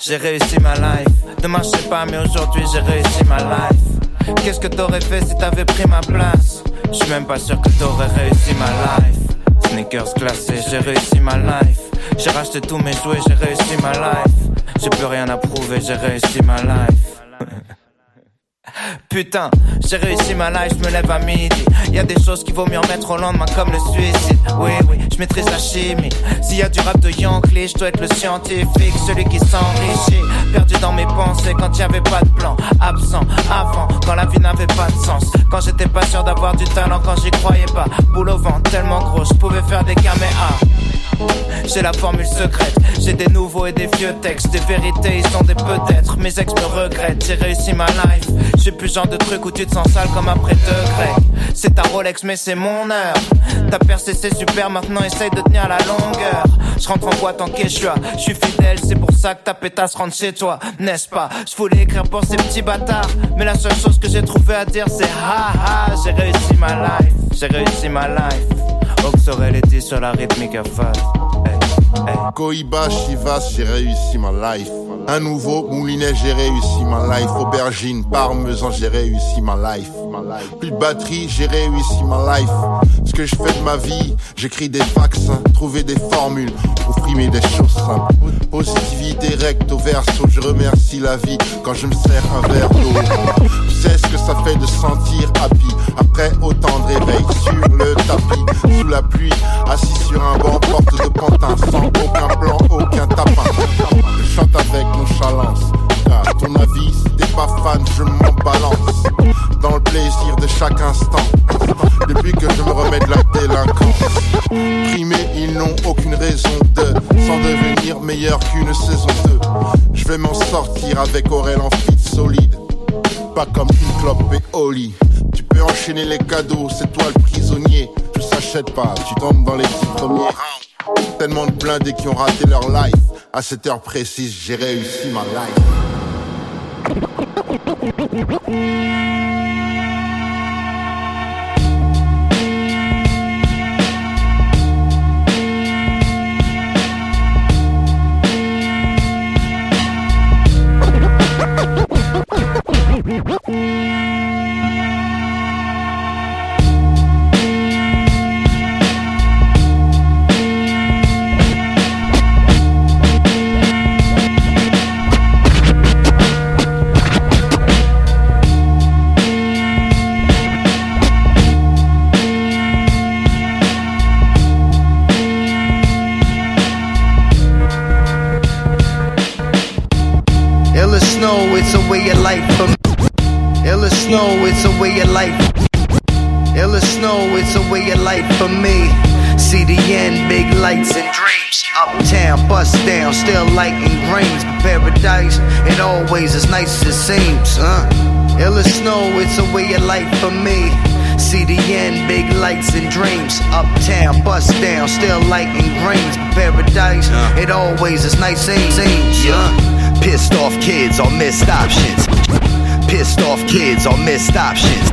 J'ai réussi ma life. Demain je sais pas, mais aujourd'hui j'ai réussi ma life. Qu'est-ce que t'aurais fait si t'avais pris ma place? Je suis même pas sûr que t'aurais réussi ma life. Sneakers glacés, j'ai réussi ma life. J'ai racheté tous mes jouets, j'ai réussi ma life. J'ai plus rien à prouver, j'ai réussi ma life. Putain, j'ai réussi ma life, je me lève à midi. Y a des choses qu'il vaut mieux en mettre au lendemain comme le suicide. Oui, oui, je maîtrise la chimie. S'il y a du rap de Yankee, je dois être le scientifique, celui qui s'enrichit. Perdu dans mes pensées quand y avait pas de plan. Absent avant, quand la vie n'avait pas de sens. Quand j'étais pas sûr d'avoir du talent, quand j'y croyais pas. Boule au vent tellement gros, je pouvais faire des caméas. J'ai la formule secrète, j'ai des nouveaux et des vieux textes. Des vérités, ils sont des peut-être. Mes ex me regrettent, j'ai réussi ma life. J'ai plus genre de truc où tu te sens sale comme après deux grecs. C'est ta Rolex, mais c'est mon heure. Ta percé, c'est super, maintenant essaye de tenir la longueur. Je rentre en boîte en quechua, je suis fidèle, c'est pour ça que ta pétasse rentre chez toi, n'est-ce pas? Je voulais écrire pour ces petits bâtards, mais la seule chose que j'ai trouvé à dire c'est ha ha, j'ai réussi ma life, j'ai réussi ma life. Oxorel était sur la rythmique à face. Koiba, Chivas, j'ai réussi ma life. Un nouveau moulinet, j'ai réussi ma life. Aubergine, parmesan, j'ai réussi ma life. Plus de batterie, j'ai réussi ma life. Ce que je fais de ma vie, j'écris des vaccins, trouver des formules pour primer des choses simples. Positivité recto verso, je remercie la vie quand je me sers un verre d'eau. Tu sais ce que ça fait de sentir happy après autant de réveils sur le tapis, sous la pluie, assis sur un banc, porte de pantin, sans aucun plan, aucun tapin. Je chante avec nonchalance, car ton avis, t'es pas fan, je m'en balance. Dans le plaisir de chaque instant, depuis que je me remets de la délinquance. Primés, ils n'ont aucune raison de s'en devenir meilleur qu'une saison 2. Je vais m'en sortir avec Aurel en fit solide. Pas comme une clope et Oli. Tu peux enchaîner les cadeaux, c'est toi le prisonnier. Je s'achète pas, tu tombes dans les petits premiers. Tellement de blindés qui ont raté leur life. À cette heure précise, j'ai réussi ma Illa way of life for me. Illa snow, it's a way of life. Illa snow, it's a way of life for me. CDN, big lights and dreams. Uptown, bust down, still lighting. But paradise, it always as nice as it seems, huh? Illa snow, it's a way of life for me. CDN, big lights and dreams. Uptown, bust down, still lighting greens. But paradise, it always as nice as it seems, huh? Pissed off kids on missed options. Pissed off kids on missed options.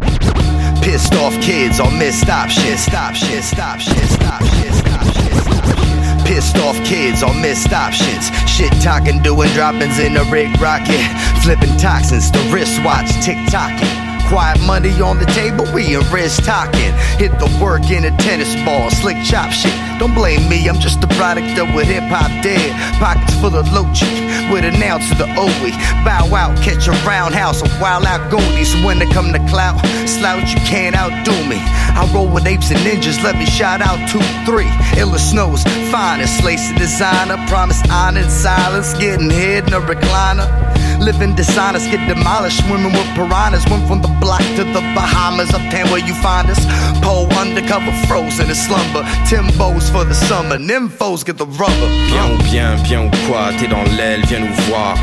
Pissed off kids on missed options. Stop shit, stop shit, stop shit, stop shit. Pissed off kids on missed options. Shit talking, doing droppings in a rig rocket. Flipping toxins, the wristwatch, tick tocking. Quiet money on the table, we in wrist talking. Hit the work in a tennis ball, slick chop shit. Don't blame me, I'm just a product of what hip hop did. Pockets full of low cheek, with an ounce of the OE. Bow out, catch a roundhouse, a wild out goldies. So when they come to clout, slouch, you can't outdo me. I roll with apes and ninjas, let me shout out two, three. Illa Snow's finest, lacy designer, Promise honor silence, getting hid in a recliner. Living dishonest, get demolished, swimming with piranhas. Went from the block to the Bahamas, uptown where you find us. Pole undercover, frozen in slumber. Timbos for the summer, nymphos get the rubber. Bien ou bien, bien ou quoi, t'es dans l'aile, viens nous voir.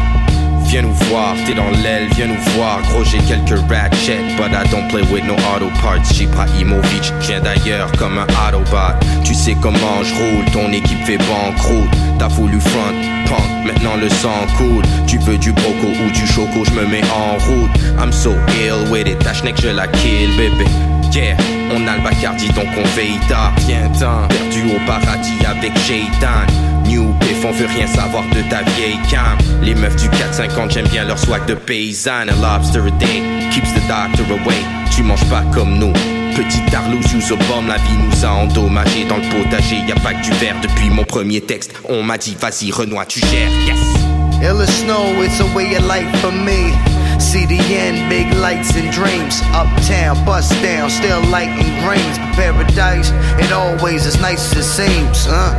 Viens nous voir, t'es dans l'aile, viens nous voir. Gros, j'ai quelques ratchets, but I don't play with no auto parts. J'ai pas Imovic, je viens d'ailleurs comme un Autobot. Tu sais comment je roule, ton équipe fait banqueroute. T'as voulu front, punk, maintenant le sang coule. Tu veux du broco ou du choco, je me mets en route. I'm so ill with it, ta schneck, je la kill, bébé. On a le Bacardi donc on veille tard. Viens-t'en, perdu au paradis avec Shaitan. New Biff, on veut rien savoir de ta vieille cam. Les meufs du 450, j'aime bien leur swag de paysanne. A lobster a day keeps the doctor away. Tu manges pas comme nous. Petit Tarlou sous bombe, la vie nous a endommagés dans le potager. Y a pas que du verre depuis mon premier texte. On m'a dit, vas-y, Renoir, tu gères, yes. Illa snow, it's a way of life for me. CDN, big lights and dreams. Uptown, bust down, still lighting greens. But paradise, it always as nice as it seems, huh?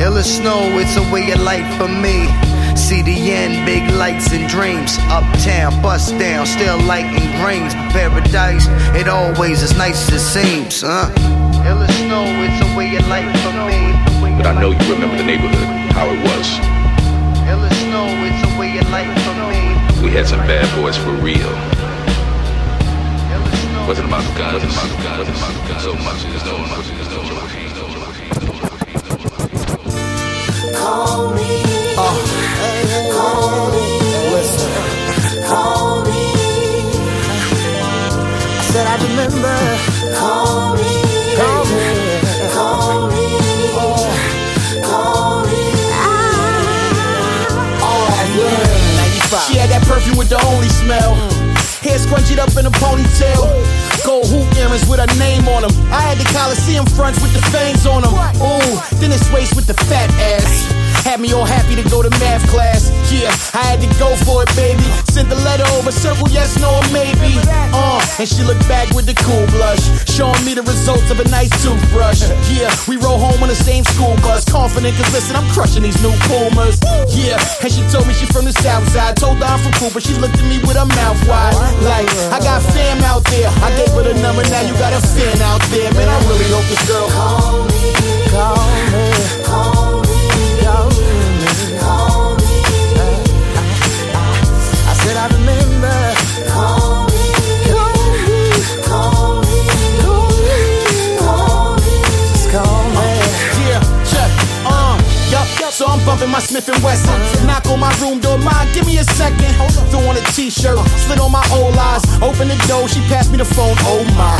Illa snow, it's a way of life for me. CDN, big lights and dreams. Uptown, bust down, still lighting greens. But paradise, it always as nice as it seems, huh? Illa snow, it's a way of life for me. but I know you remember the neighborhood, how it was. Ill as snow, it's a way of life for me. We had some bad boys for real. Wasn't about the guns, wasn't about the guns, wasn't about the guns so much as no much as no Call me. Call me. Listen. Call me. I said I remember. Call me. Perfume with the only smell. Hair scrunchied up in a ponytail. Gold hoop earrings with her name on them. I had the Coliseum fronts with the fangs on them. Ooh, then it's waist with the fat ass. Had me all happy to go to math class. Yeah, I had to go for it, baby. Sent the letter over, circle yes, no, or maybe. Uh, and she looked back with the cool blush, showing me the results of a nice toothbrush. Yeah, we rode home on the same school bus, confident, cause listen, I'm crushing these new Pumas. Yeah, and she told me she from the south side. Told her I'm from Cuba, she looked at me with her mouth wide. Like, I got fam out there. I gave her the number, now you got a fan out there. Man, I really hope this girl call me. Call me. I'm my Smith and Wesson. Knock on my room door, mind, give me a second. Throw on a t-shirt, slid on my old eyes. Open the door, she passed me the phone. Oh my.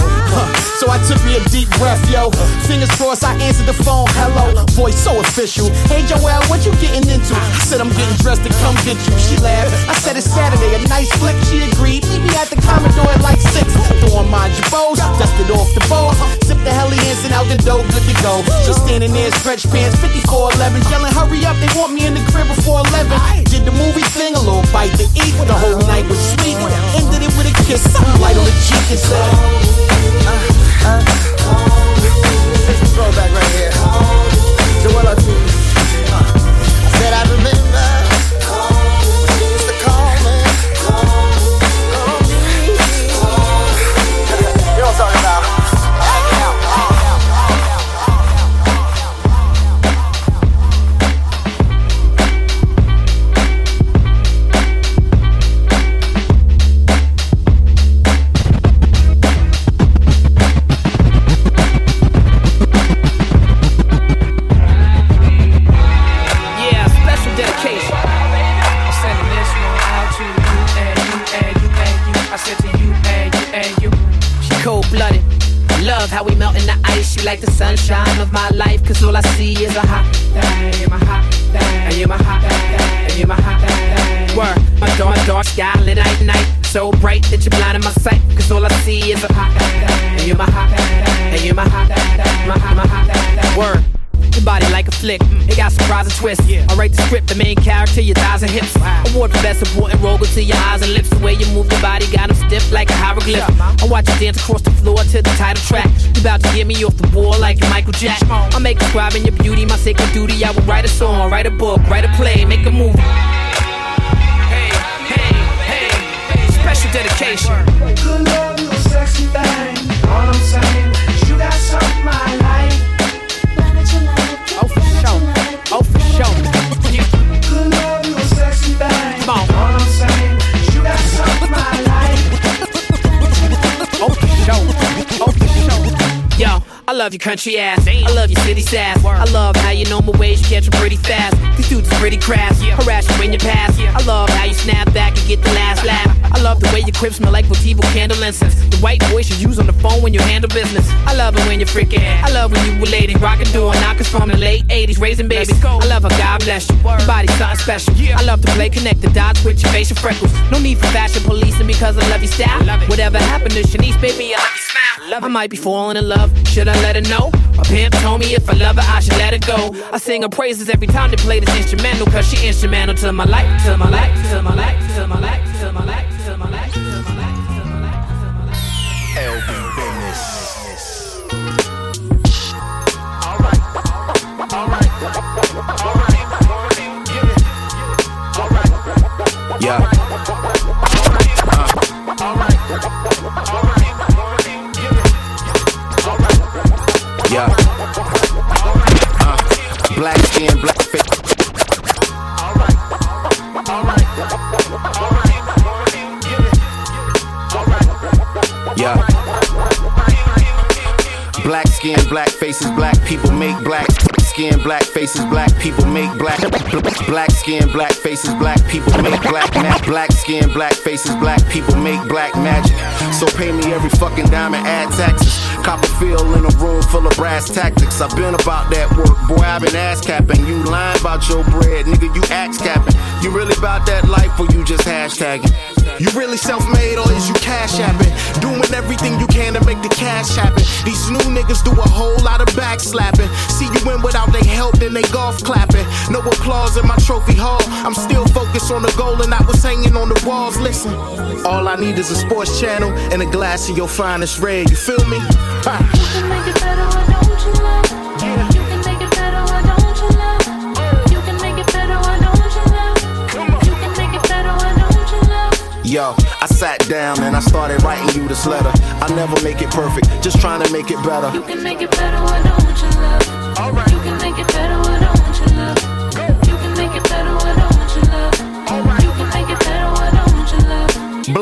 So I took me a deep breath, yo. Fingers crossed, I answered the phone. Hello, voice so official. Hey Joelle, what you getting into? I said I'm getting dressed to come get you. She laughed. I said it's Saturday, a nice flick. She agreed. Meet me at the Commodore at like six. Throw on my jabos, dusted off the bows. Sip the Helly Hansen out the door, good to go. She standing there, stretch pants, 5411, yelling, hurry up, want me in the crib before 11. Did the movie thing, a little bite to eat. The whole night was sweet. Ended it with a kiss, light on the cheek and said, Throwback right here. Joel Ortiz. Sunshine of my life. Cause all I see is a hot thing. You're my hot thing. And you're my hot thing. And you're my hot thing. Word. My dark, dark sky lit at night. So bright that you're blinding my sight. Cause all I see is a hot flick, it got surprise and twist. I write the script, the main character, your thighs and hips. Award for best supporting role, go to your eyes and lips. The way you move your body got them stiff like a hieroglyph. I watch you dance across the floor to the title track. You about to get me off the wall like Michael Jack. I make describing your beauty my sacred duty. I will write a song, write a book, write a play, make a movie. Hey, hey, hey, special dedication. Good love, you a sexy thing. All I'm saying is you got something I like. Love your country ass. I love your city sass. I love how you know my ways, you catch catch 'em pretty fast. These dudes are pretty crass. Harass you when you pass. I love how you snap back and get the last laugh. I love the way your crib smell like Motivo candle incense. The white voice you use on the phone when you handle business. I love it when you're freaking. I love when you were lady, rockin' door knockers from the late 80s, raising babies. I love how God bless you. Your body's something special. Yeah. I love to play connect the dots with your facial freckles. No need for fashion policing because I love your style. Whatever happened to Shanice, baby, I love your smile. I might be falling in love. Should I let her know? My pimp told me if I love her, I should let her go. I sing her praises every time they play this instrumental, cause she instrumental to my life, to my life, to my life, to my life, to my life, to my life, skin, black faces, black people make black skin, black faces, black people make black black skin, black faces, black people make black ma- black skin, black faces, black people make black magic. So pay me every fucking dime and add taxes. Cop a feel in a room full of brass tactics. I've been about that work, boy. I've been ass capping. You lying about your bread, nigga. You axe capping. You really about that life, or you just hashtagging? You really self-made, or is you cash apping? Doing everything you can to make the cash happen. These new niggas do a whole lot of backslapping. See you win without they help, then they golf clapping. No applause in my trophy hall. I'm still focused on the goal and I was hanging on the walls. Listen, all I need is a sports channel and a glass of your finest red. You feel me? Yo, I sat down and I started writing you this letter. I never make it perfect, just trying to make it better. You can make it better, why don't you love? Alright. You can make it better,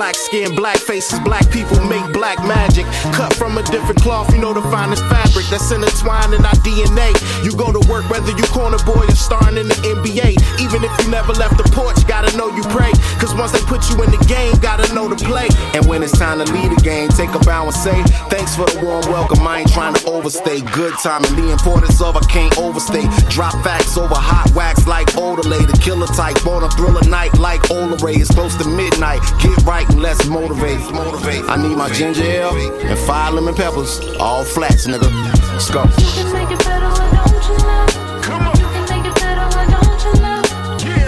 Black skin, black faces, black people make black magic. Cut from a different cloth, you know the finest fabric that's intertwined in our DNA. You go to work whether you corner boy or starring in the NBA. Even if you never left the porch, gotta know you pray. Cause once they put you in the game, gotta know to play. And when it's time to lead the game, take a bow and say, Thanks for the warm welcome. I ain't trying to overstay. Good time and the importance of I can't overstate. Drop facts over hot wax like Odelay. The killer type on a thriller night like Ola Ray. It's close to midnight. Get right let's motivate. motivate. I need my ginger ale and five lemon peppers. All flats, nigga. Let's go. You can make it better, why don't you love? Come on. You can make it better, why don't you love?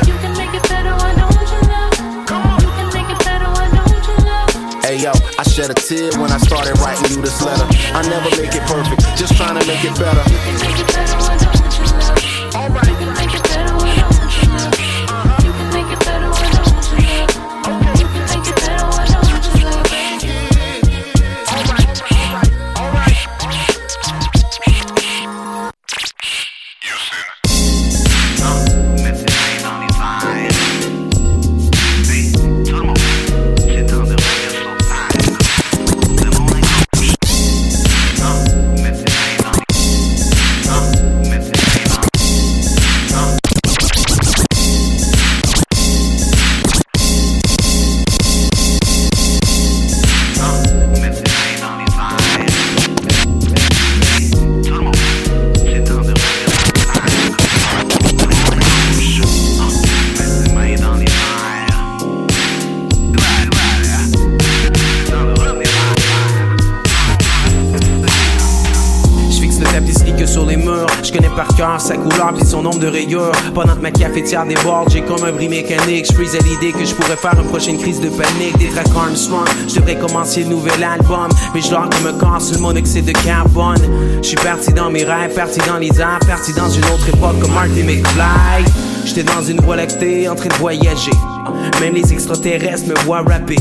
You can make it better, why don't you love? Come on. You can make it better, why don't you love? Hey yo, I shed a tear when I started writing you this letter. I never make it perfect, just trying to make it better. J'ai comme un bris mécanique. Je à l'idée que je pourrais faire une prochaine crise de panique. Des tracks Armstrong, je devrais commencer le nouvel album. Mais je dors un corps sur le monoxyde de carbone. Je suis parti dans mes rêves, parti dans les airs, parti dans une autre époque comme Marty McFly. J'étais dans une voie lactée en train de voyager. Même les extraterrestres me voient rapper.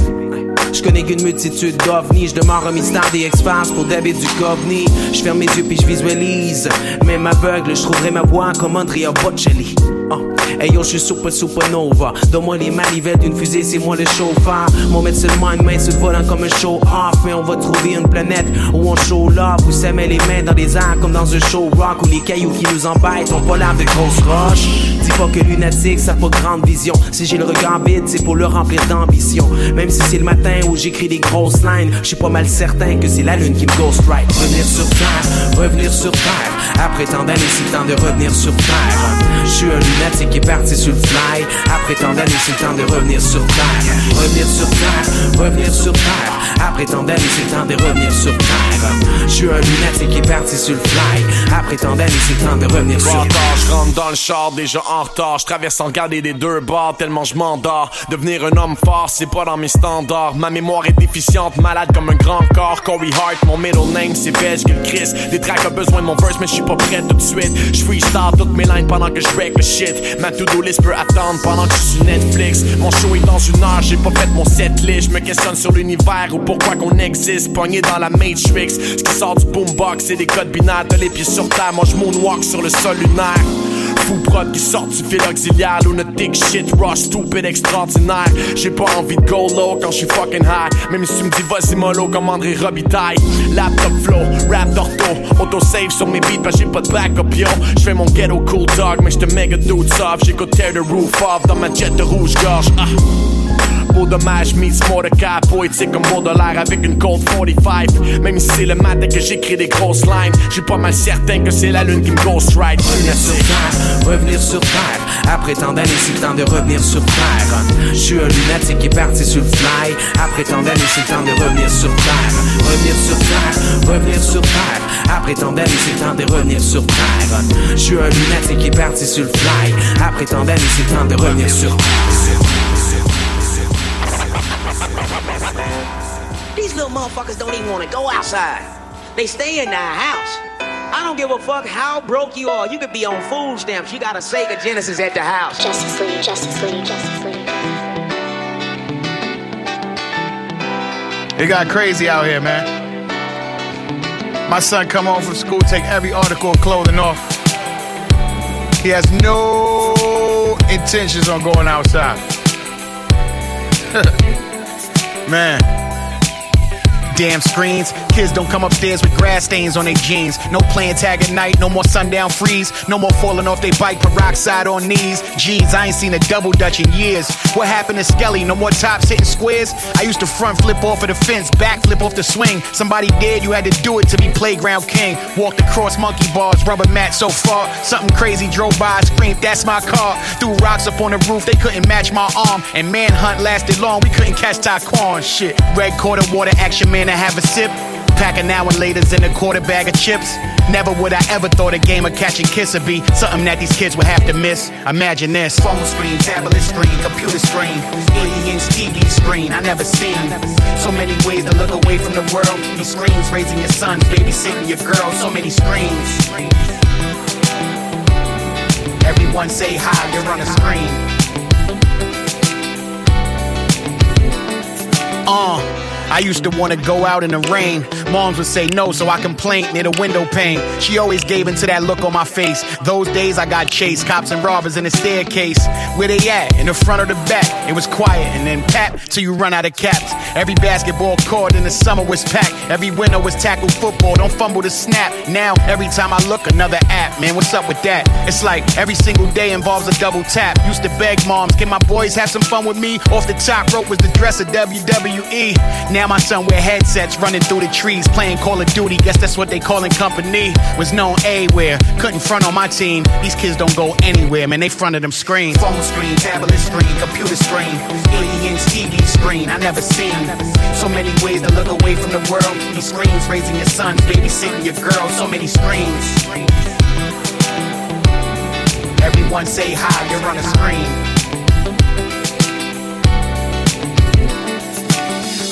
Je connais qu'une multitude d'ovnis, je demeure un mystère des experts pour David du Covni. Je ferme mes yeux puis je visualise. Même aveugle, je trouverai ma voix comme Andrea Bocelli. Oh. Hey yo, je suis super supernova. Donne-moi les manivelles d'une fusée, c'est moi le chauffeur. Mon mettre le mind, main sur le volant comme un show off. Mais on va trouver une planète où on show love, où ça met les mains dans les airs comme dans un show rock, où les cailloux qui nous embêtent ont pas l'air de grosses roches. Dis pas que lunatique, ça pas grande vision. Si j'ai le regard vide, c'est pour le remplir d'ambition. Même si c'est le matin où j'écris des grosses lines, je suis pas mal certain que c'est la lune qui me ghostwrite. Revenir sur terre, revenir sur terre. Après tant d'années, c'est temps de revenir sur terre. Je suis un lunatique qui est parti sur le fly. Après tant d'années, c'est le temps de revenir sur terre. Revenir sur terre, revenir sur terre. Après tant d'années, c'est le temps de revenir sur terre. Je suis un lunatique qui est parti sur le fly. Après tant d'années, c'est le temps de revenir sur terre. je rentre dans le char déjà en retard. Je traverse sans regarder des deux bords tellement je m'endors. Devenir un homme fort, c'est pas dans mes standards. Ma mémoire est déficiente, malade comme un grand corps. Corey Hart, mon middle name c'est Veg que le Chris. Des tracks ont besoin de mon verse, mais je suis pas prêt tout de suite. Je freestyle toutes mes lines pendant que je break le shit. Ma to-do list peut attendre pendant que je suis Netflix. Mon show est dans une heure, j'ai pas fait mon set list. Je me questionne sur l'univers ou pourquoi qu'on existe. Pogné dans la Matrix. Ce qui sort du boombox, c'est des codes binaires. T'as les pieds sur terre, moi je moonwalk sur le sol lunaire. Fou prod qui sortent du fil auxiliaire. Lunatic shit, rush, stupid, extraordinaire. J'ai pas envie de go low quand je suis fucking high. Même si tu me dis vas-y mollo comme André Robitaille. Laptop flow, rap d'ortho, auto-save sur mes beats, parce j'ai pas de backup yo. J'fais mon ghetto cool dog, mais j'te méga dude soft. J'écoute Tear the Roof Off dans ma jet de rouge-gorge. Ah. Beau dommage, meets Mordecai, poétique comme Baudelaire avec une Colt 45. Même si c'est le matin que j'écris des grosses lines, j'suis pas mal certain que c'est la lune qui me ghost ride. Revenir sur terre, revenir sur terre. Après tant d'années, c'est le temps de revenir sur terre. Je suis un lunatique qui est parti sur le fly. Après tant d'années, c'est le temps de revenir sur terre. Revenir sur terre, revenir sur terre. Après tant d'années, c'est le temps de revenir sur terre. Je suis un lunatique qui est parti sur le fly. Après tant d'années, c'est le temps de revenir sur terre. Motherfuckers don't even want to go outside. They stay in their house. I don't give a fuck how broke you are. You could be on food stamps. You got a Sega Genesis at the house. Justice League, Justice League, Justice League. It got crazy out here, man. My son come home from school, take every article of clothing off. He has no intentions on going outside. man. Damn screens. Kids don't come upstairs with grass stains on their jeans. No playing tag at night, no more sundown freeze. No more falling off their bike, peroxide on knees. Jeez, I ain't seen a double dutch in years. What happened to Skelly? No more tops hitting squares? I used to front flip off of the fence, back flip off the swing. Somebody did, you had to do it to be playground king. Walked across monkey bars, rubber mat so far. Something crazy drove by, screamed, that's my car. Threw rocks up on the roof, they couldn't match my arm. And manhunt lasted long, we couldn't catch Taquan. Shit, red quarter water action man to have a sip. Pack an hour later's in a quarter bag of chips. Never would I ever thought a game of catch and kiss would be something that these kids would have to miss. Imagine this phone screen, tablet screen, computer screen, 80 inch TV screen. I never seen so many ways to look away from the world. These screens raising your sons, babysitting your girls. So many screens. Everyone say hi, you're on a screen. Uh. I used to wanna go out in the rain. Moms would say no, so I complained near the window pane. She always gave into that look on my face. Those days I got chased, cops and robbers in the staircase. Where they at? In the front or the back? It was quiet and then pap till you run out of caps. Every basketball court in the summer was packed. Every winter was tackle football. Don't fumble the snap. Now every time I look, another app. Man, what's up with that? It's like every single day involves a double tap. Used to beg moms, can my boys have some fun with me? Off the top rope was the dress of WWE. Now my son wear headsets running through the trees, playing Call of Duty. Guess that's what they calling company. Was known A-where. Couldn't front on my team. These kids don't go anywhere, man. They front of them screens. Phone screen, tablet screen, computer screen, 80 inch TV screen. I never seen so many ways to look away from the world. These screens raising your sons, babysitting your girls. So many screens. Everyone say hi, you're on a screen.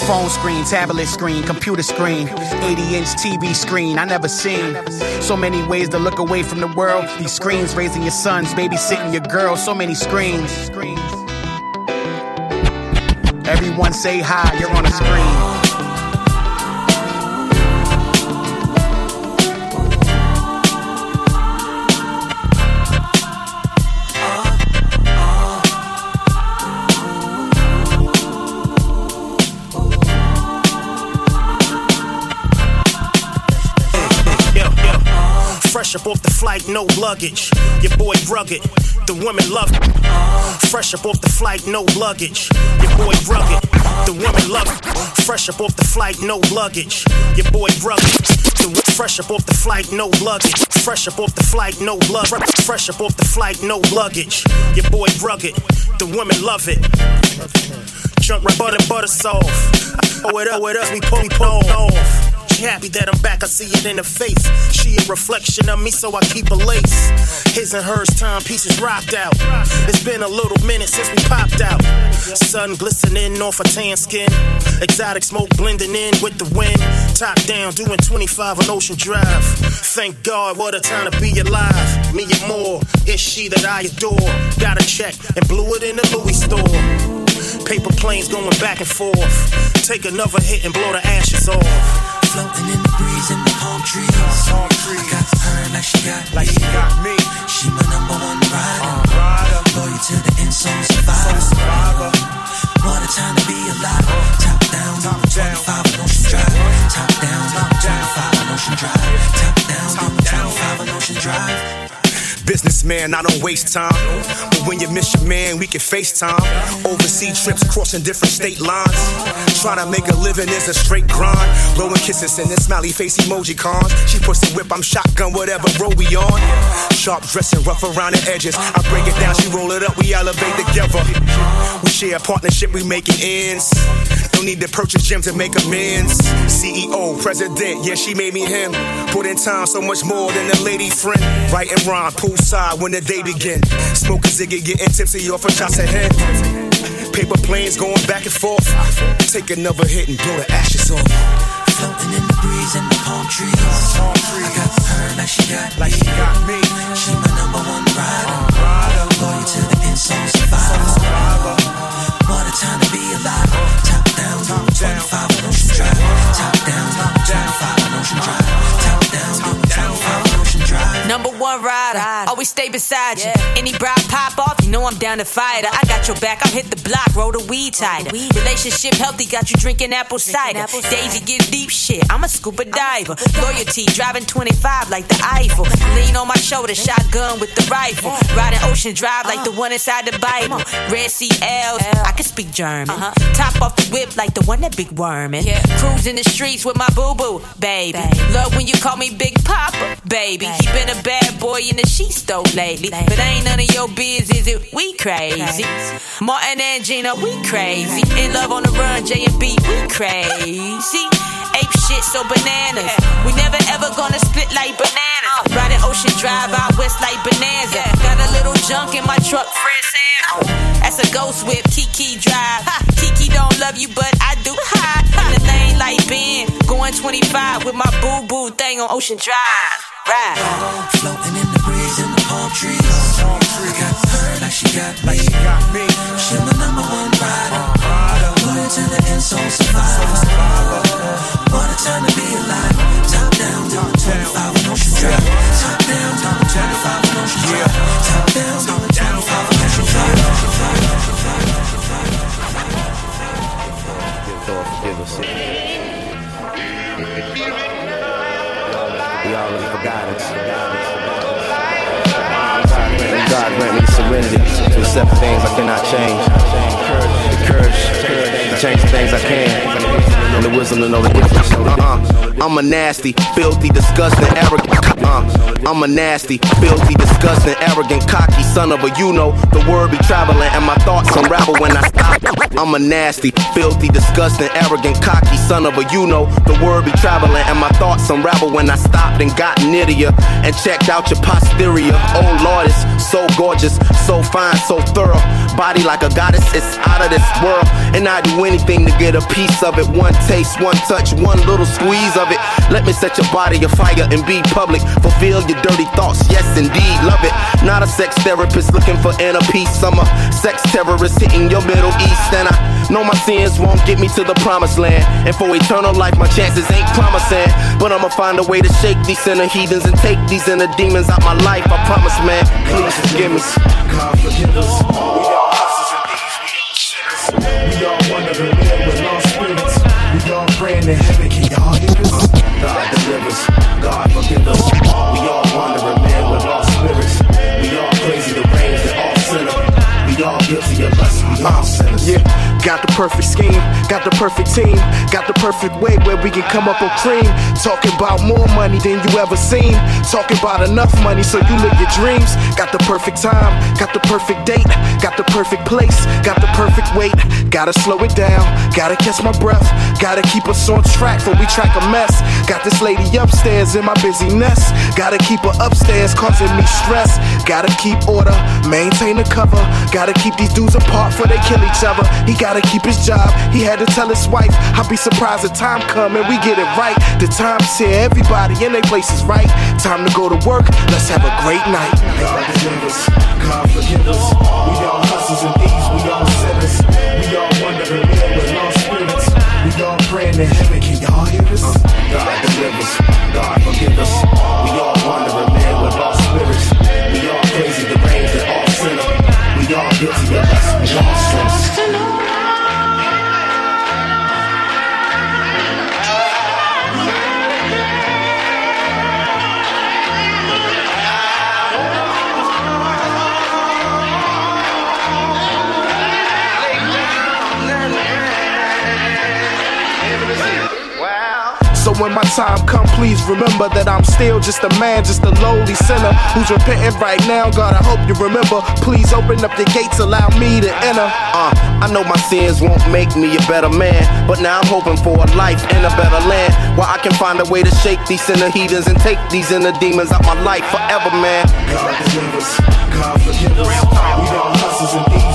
Phone screen, tablet screen, computer screen, 80 inch TV screen. I never seen so many ways to look away from the world. These screens raising your sons, babysitting your girls. So many screens. Everyone say hi, you're on a screen. Fresh up off the flight, no luggage. Your boy rugged, the women love it. Fresh up off the flight, no luggage. Your boy rugged, the women love it. Fresh up off the flight, no luggage. Your boy rugged. The fresh up off the flight, no luggage. Fresh up off the flight, no luggage. Fresh up off the flight, no luggage. Your boy rugged, the women love it. Jump right butter, butter soft. Oh, it up, oh, it up, we pull, we pull off. Happy that I'm back, I see it in her face. She a reflection of me, so I keep a lace. His and hers timepieces rocked out. It's been a little minute since we popped out. Sun glistening off her tan skin. Exotic smoke blending in with the wind. Top down, doing 25 on Ocean Drive. Thank God, what a time to be alive. Me and more, it's she that I adore. Got a check and blew it in the Louis store. Paper planes going back and forth. Take another hit and blow the ashes off. Floating in the breeze in the palm trees. Palm trees. I got her like she got like me. She got me. She my number one rider. Uh, Loyal to the end, so survivor. What a time to be alive. Uh, top down, down 25 on Ocean Drive. Top down, down 25 on Ocean Drive. Businessman, I don't waste time. But when you miss your man, we can FaceTime. Overseas trips crossing different state lines. Trying to make a living is a straight grind. Blowing kisses in this smiley face emoji cons. She pussy whip, I'm shotgun, whatever road we on. Sharp dressing, rough around the edges. I break it down, she roll it up, we elevate together. We share a partnership, we making ends. Don't need to purchase gym to make amends. CEO, president, yeah, she made me him. Put in time so much more than a lady friend. Right and rhyme, poolside when the day begin. Smoke a ziggy, getting tipsy off a shots ahead. Paper planes going back and forth. Take another hit and blow the ashes off. Floating in the breeze in the palm trees. I got her like she got me. Like she got me. She my number one rider. Loyal to the so survivor. What a time to be alive. Top down, 25 on Ocean Drive. Top down, 25 on Ocean Drive. Number one rider, always stay beside you. Any brow pop off, you know I'm down to fight her. I got your back, I'll hit the block, roll the weed tighter. Relationship healthy, got you drinking apple cider. Daisy get deep shit, I'm a scuba diver. Loyalty, driving 25 like the Eiffel. Lean on my shoulder, shotgun with the rifle. Riding Ocean Drive like the one inside the Bible. Red Sea L's, I can speak German. Top off the whip like the one that big wormin'. Cruising the streets with my boo boo, baby. Love when you call me Big Papa, baby. He been a bad boy in the sheets though lately. But ain't none of your biz, is it? We crazy. Martin and Gina, we crazy. In love on the run, J and B, we crazy. Ape shit, so bananas. We never ever gonna split like bananas. Oh. Riding Ocean Drive out west like Bonanza. Got a little junk in my truck, Fred Sam. Oh. That's a ghost whip, Kiki Drive. Kiki don't love you, but I do. Ha. In the lane like Ben, going 25 with my boo boo thing on Ocean Drive. Ride. Floating in the breeze and the palm trees. I got her like she got me. Like she got me. Serenity to accept things I cannot change. The courage to change the things I can. And the wisdom to know the difference. Uh, I'm a nasty, filthy, disgusting, arrogant. Uh, I'm a nasty, filthy, disgusting, arrogant, cocky son of a you know. The word be traveling and my thoughts unravel when I stop. I'm a nasty, filthy, disgusting, arrogant, cocky son of a you know. The word be traveling and my thoughts unravel when I stopped and got you and checked out your posterior. Oh Lord, it's so gorgeous, so fine, so thorough. Body like a goddess, it's out of this world. And I do anything to get a piece of it. One taste, one touch, one little squeeze of it. Let me set your body afire and be public. Fulfill your dirty thoughts, yes indeed, love it. Not a sex therapist looking for inner peace. I'm a sex terrorist hitting your Middle East. And I know my sins won't get me to the promised land. And for eternal life, my chances ain't promising. But I'ma find a way to shake these inner heathens and take these inner demons out my life. I promise, man. Please forgive me. God forgive us. We all hustlers and lost spirits. We all praying to heaven, can y'all hear us? God deliver us. God forgive us. We all wandering there with lost spirits. We all crazy, the range, they all sinner. We all guilty of lust, we all sinners. Perfect scheme, got the perfect team, got the perfect way where we can come up on cream. Talking about more money than you ever seen. Talking about enough money so you live your dreams. Got the perfect time, got the perfect date, got the perfect place, got the perfect weight. Gotta slow it down, gotta catch my breath, gotta keep us on track for we track a mess. Got this lady upstairs in my busyness, gotta keep her upstairs causing me stress. Gotta keep order, maintain the cover, gotta keep these dudes apart before they kill each other. He gotta keep his job, he had to tell his wife. I'll be surprised the time come and we get it right. The time's here, everybody in their place is right. Time to go to work, let's have a great night. God forgive us. God forgive us. We all hustlers and thieves, we all sinners. We all there with lost spirits. We all praying to when my time come, please remember that I'm still just a man, just a lowly sinner who's repenting right now. God, I hope you remember. Please open up the gates, allow me to enter. Uh, I know my sins won't make me a better man, but now I'm hoping for a life in a better land where I can find a way to shake these sinner heathens and take these inner demons out my life forever, man. God forgive us, God forgive us. We all hustlers and thieves,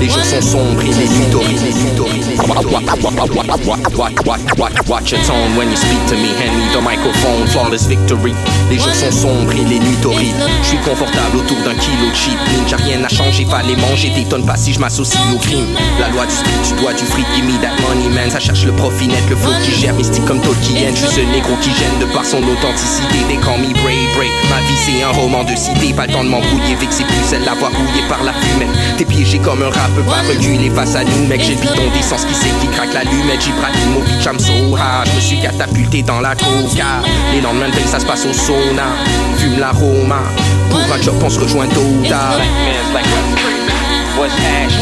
Les jours sont sombres Watch your tone when you speak to me, hand me the microphone. Flawless victory. Les jours sont sombres et les nuits dorées. Je suis confortable autour d'un kilo de cheap J'ai rien à changer, fallait manger. T'étonnes pas si je m'associe au crime. La loi du street, tu dois du fric, give me that money man. Ça cherche le profit net, le flow qui gère, mystique comme Tolkien. Je suis ce négro qui gêne de par son authenticité. Des call me Bray Bray. Ma vie c'est un roman de cité, pas le temps de m'embrouiller. Vexé plus celle la voix rouillée par la fumette. T'es piégé comme un rap, pas reculer face à nous, mec. J'ai le bidon d'essence qui sait qui craque l'allumette. Ibrahimovic, I'm so hard. Je me suis catapulté dans la coca. Les lendemains de ça se passe au sauna. Fume l'aroma. Pour un job, on se rejoint tôt ou tard. What's hash?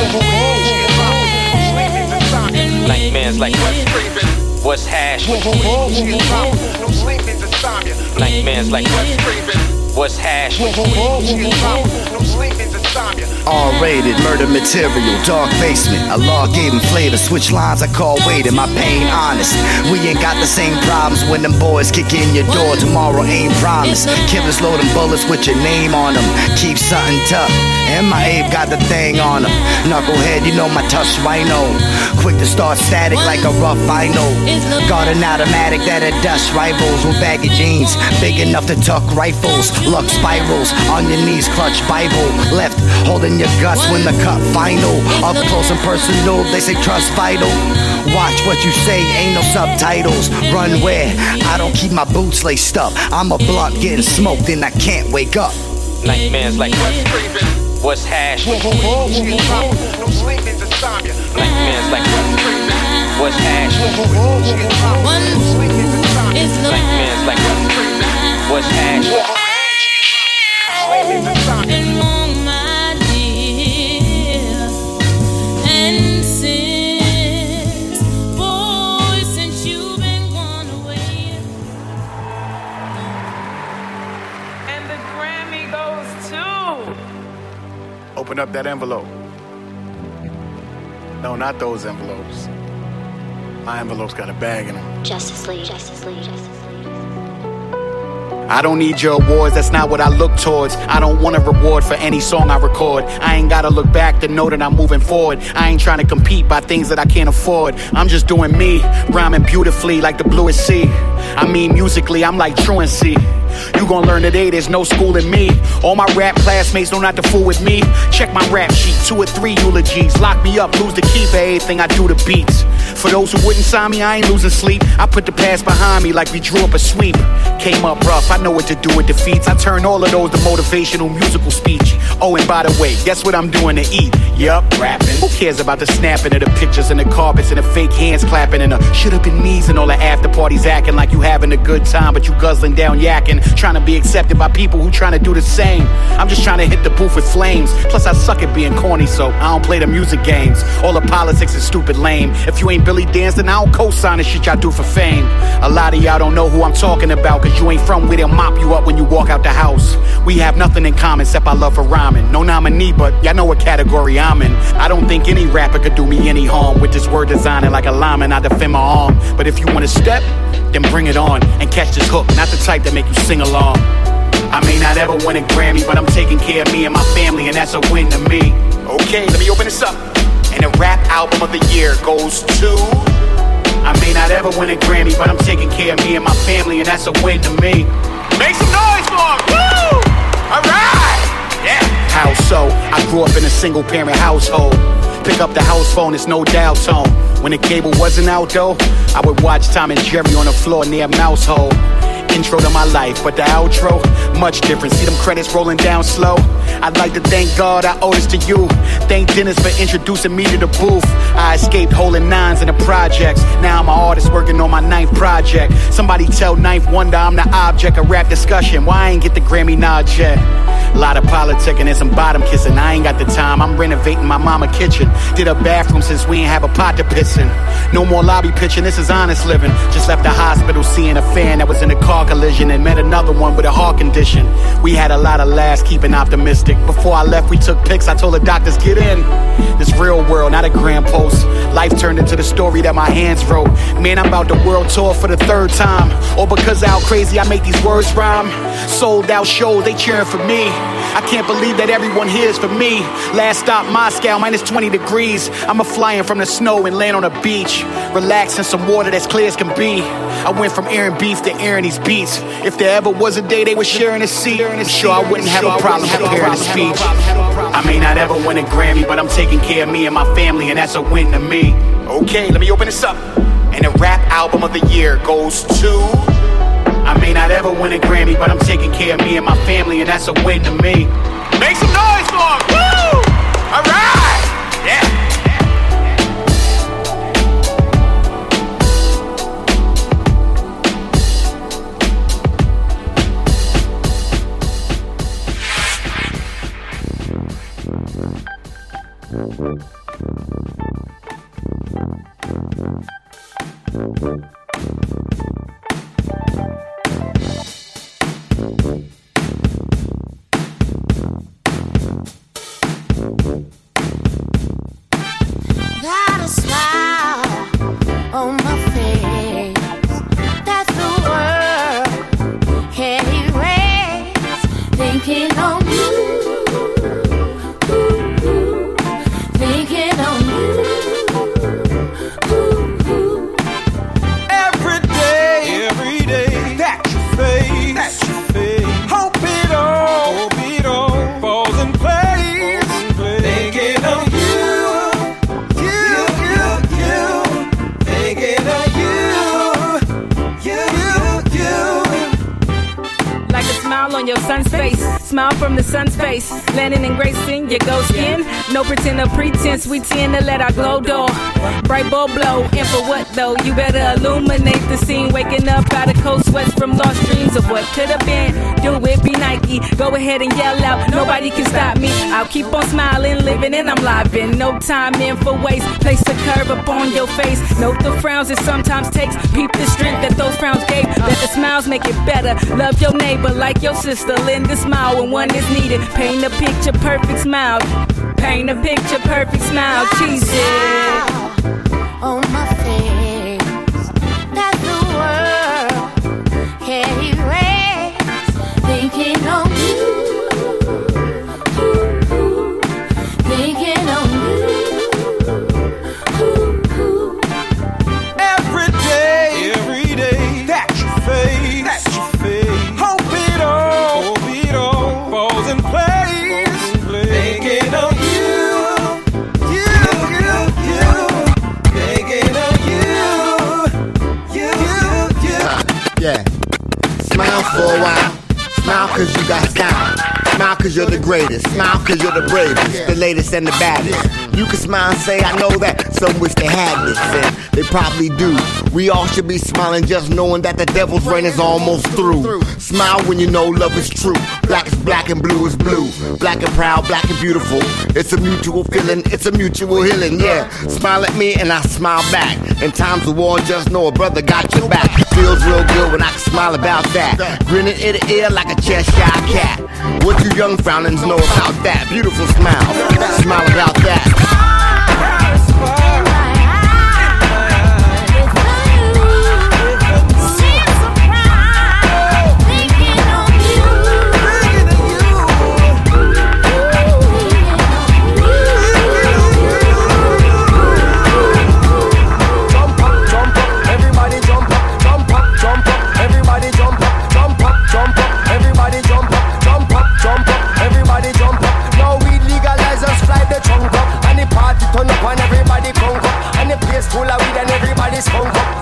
Nightmares like What's hash? Nightmares like What's hash? R-rated, murder material, dark basement. A law gave him flavor, switch lines I call waiting. My pain honest. We ain't got the same problems when them boys kick in your door. Tomorrow ain't promised. Killers loading bullets with your name on them. Keep something tough. And my Abe got the thing on him. Knucklehead, you know my touch rhino. Quick to start static like a rough I know. Got an automatic that'll dust rivals with baggy jeans. Big enough to tuck rifles. Luck spirals on your knees, clutch Bible. Left holding your guts when the cut final. Up close and personal, they say trust vital. Watch what you say, ain't no subtitles. Run where? I don't keep my boots laced up. I'm a blunt getting smoked and I can't wake up. Nightmares like What's creeping, what's hash? Nightmares like What's creeping, what's hash? Nightmares like What's hash? And wrong, Open up that envelope. No, not those envelopes. My envelope's got a bag in them. Justice League, Justice League, Justice League. I don't need your awards, that's not what I look towards. I don't want a reward for any song I record. I ain't gotta look back to know that I'm moving forward. I ain't trying to compete by things that I can't afford. I'm just doing me, rhyming beautifully like the bluest sea. I mean, musically, I'm like truancy. You gon' learn today, there's no school in me. All my rap classmates know not to fool with me. Check my rap sheet, two or three eulogies. Lock me up, lose the key for everything I do to beats. For those who wouldn't sign me, I ain't losing sleep. I put the past behind me like we drew up a sweep. Came up rough, I know what to do with defeats. I turn all of those to motivational musical speech. Oh, and by the way, guess what I'm doing to eat? Yup, rapping. cares about the snapping of the pictures and the carpets and the fake hands clapping and the should have been me's and all the after parties acting like you having a good time, but you guzzling down yakking, trying to be accepted by people who trying to do the same. I'm just trying to hit the booth with flames. Plus, I suck at being corny, so I don't play the music games. All the politics is stupid lame. If you ain't Billy Danze, then I don't co-sign the shit y'all do for fame. A lot of y'all don't know who I'm talking about, cause you ain't from where they'll mop you up when you walk out the house. We have nothing in common except our love for rhyming. No nominee, but y'all know what category I'm in. I don't think any rapper could do me any harm with this word designing like a lineman. I defend my arm. But if you wanna step, then bring it on and catch this hook. Not the type that make you sing along. I may not ever win a Grammy, but I'm taking care of me and my family, and that's a win to me. Okay, let me open this up. And the rap album of the year goes to. I may not ever win a Grammy, but I'm taking care of me and my family, and that's a win to me. Make some noise for him! Woo! Alright! Yeah! How so? I grew up in a single parent household. Pick up the house phone, it's no dial tone. When the cable wasn't out though, I would watch Tom and Jerry on the floor near mouse hole. Intro to my life, but the outro, much different. See them credits rolling down slow. I'd like to thank God I owe this to you. Thank Dennis for introducing me to the booth. I escaped holding nines in the projects. Now I'm an artist working on my ninth project. Somebody tell 9th Wonder I'm the object of rap discussion. Why I ain't get the Grammy nod yet? A lot of politicking and some bottom kissing. I ain't got the time. I'm renovating my mama kitchen. Did a bathroom since we ain't have a pot to piss in. No more lobby pitching. This is honest living. Just left the hospital seeing a fan that was in a car collision and met another one with a heart condition. We had a lot of laughs, keeping optimistic. Before I left, we took pics. I told the doctors get in. This real world, not a grand post. Life turned into the story that my hands wrote. Man, I'm about the world tour for the third time. Or because how crazy I make these words rhyme. Sold out shows, they cheering for me. I can't believe that everyone here is for me. Last stop, Moscow, minus 20 degrees. I'm a flying from the snow and land on a beach. Relax in some water that's clear as can be. I went from airing beef to airing these beats. If there ever was a day they were sharing a seat, I'm sure I wouldn't have a problem preparing a speech. I may not ever win a Grammy, but I'm taking care of me and my family, and that's a win to me. Okay, let me open this up. And the rap album of the year goes to. I may not ever win a Grammy, but I'm taking care of me and my family, and that's a win to me. Make some noise for him! Woo! Alright! Yeah! On your son's face. Smile from the sun's face. Landing and gracing your gold skin. No pretend or pretense. We tend to let our glow door. Bright bulb blow. And for what though? You better illuminate the scene. Waking up out of cold sweats from lost dreams of what could have been. Do it, be Nike. Go ahead and yell out. Nobody can stop me. I'll keep on smiling, living, and I'm live in. No time in for waste. Place a curve upon your face. Note the frowns it sometimes takes. Peep the strength that those frowns gave. Let the smiles make it better. Love your neighbor like your sister. Lend a smile when one is needed. Paint a picture, perfect smile. Paint a picture, perfect smile. Cheese it. On my face. a while. Smile cause you got style. Smile cause you're the greatest. Smile cause you're the bravest, the latest and the baddest. You can smile and say, I know that some wish they had this. And they probably do. We all should be smiling just knowing that the devil's reign is almost through. Smile when you know love is true. Black is black and blue is blue. Black and proud, black and beautiful. It's a mutual feeling, it's a mutual healing, yeah. Smile at me and I smile back. In times of war, just know a brother got your back. Feels real good when I can smile about that. Grinning ear to ear like a Cheshire cat. What you young frownings know about that? Beautiful smile. Smile about that. full of weed and everybody's hung up.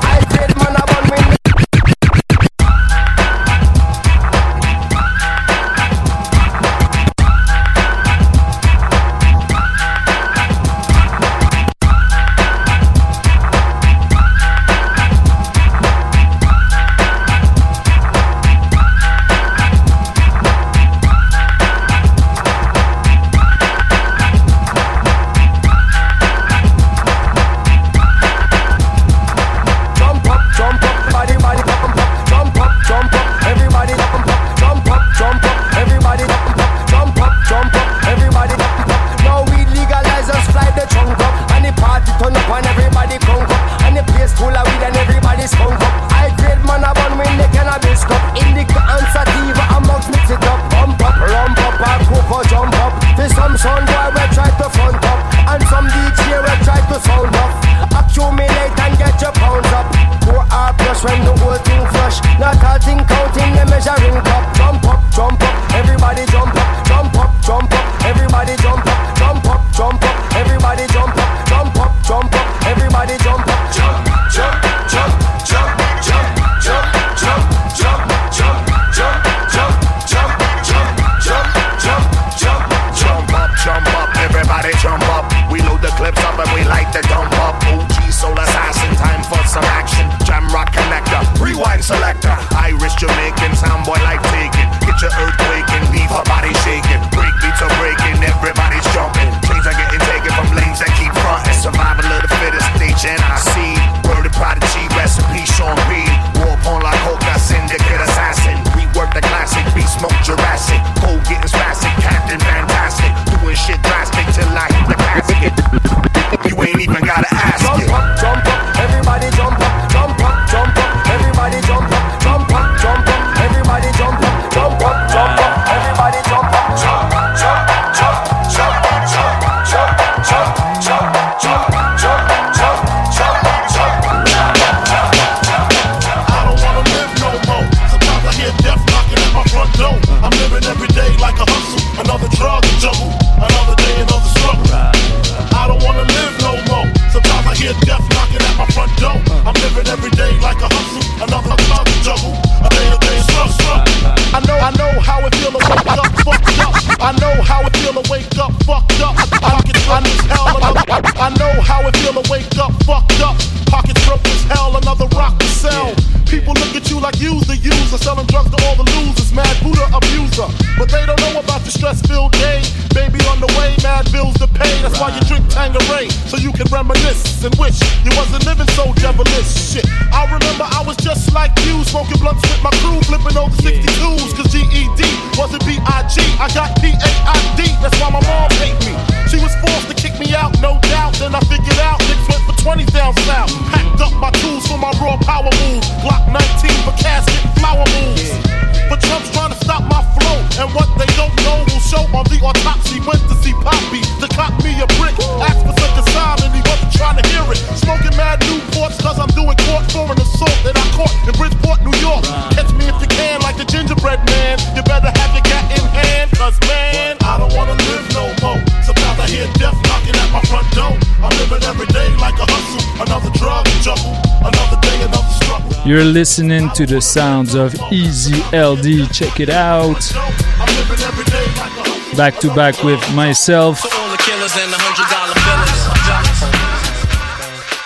You're listening to the sounds of Easy LD. Check it out. Back to back with myself.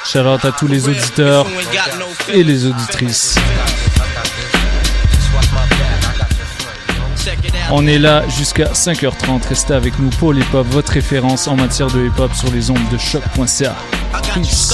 Shout out à tous les auditeurs et les auditrices. On est là jusqu'à 5h30. Restez avec nous pour l'hip hop, votre référence en matière de hip hop sur les ondes de choc.ca. Peace.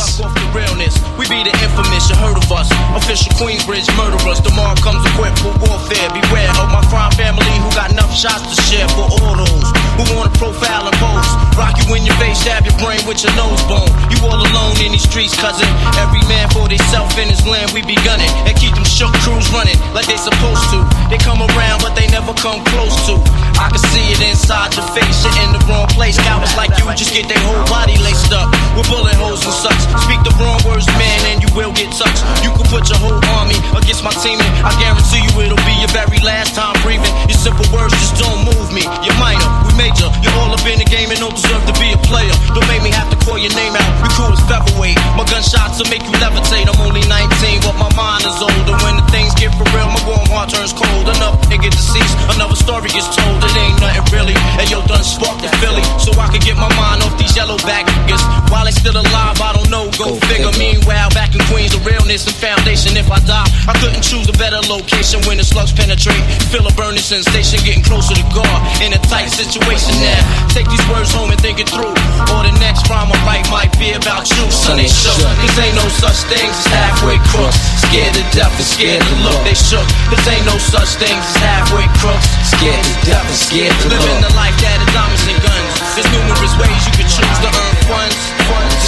Be the infamous, you heard of us. Official Queensbridge murderers. Tomorrow comes equipped for warfare. Beware of my crime family who got enough shots to share for all those who wanna profile and pose. Rock you in your face, stab your brain with your nose bone. You all alone in these streets, cousin. Every man for theyself in his land, we be gunning. And keep them shook crews running like they supposed to. They come around, but they never come close to. I can see it inside your face, you're in the wrong place. Cowards like you just get their whole body laced up with bullet holes and such. Speak the wrong words, man, and you will get touched. You can put your whole army against my team, and I guarantee you it'll be your very last time breathing. Your simple words just don't move me. You're minor, we major. You're all up in the game and don't deserve to be a player. Don't make me have to call your name out. Your crew is featherweight. My gunshots will make you levitate. I'm only 19, but my mind is older. When the things get for real, my warm heart turns cold. Enough nigga deceased, another story gets told. It ain't nothing really. And yo, done sparked the Philly, so I can get my mind off these yellow back niggas. While they still alive, I don't know. Go, figure. Meanwhile, back in Queens, the realness and foundation. If I die, I couldn't choose a better location when the slugs penetrate. Feel a burning sensation, getting closer to God. In a tight situation now. Take these words home and think it through. Or the next rhyme I write might be about you, son. They shook. Cause ain't no such things as halfway crooks. Scared to death and scared to look. They shook. Cause ain't no such things as halfway crooks. Scared to death and scared to look. Living the life that is diamonds and guns. There's numerous ways you can choose to earn funds.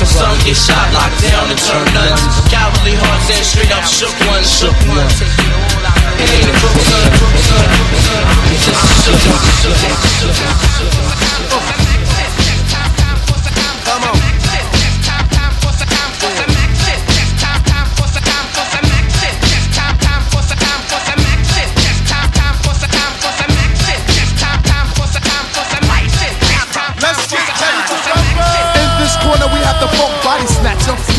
Some get shot, locked down, and turn nuns. Cowardly hearts and straight up shook ones, shook ones. It ain't a crook, son, crook, son, crook, son. It's just a shook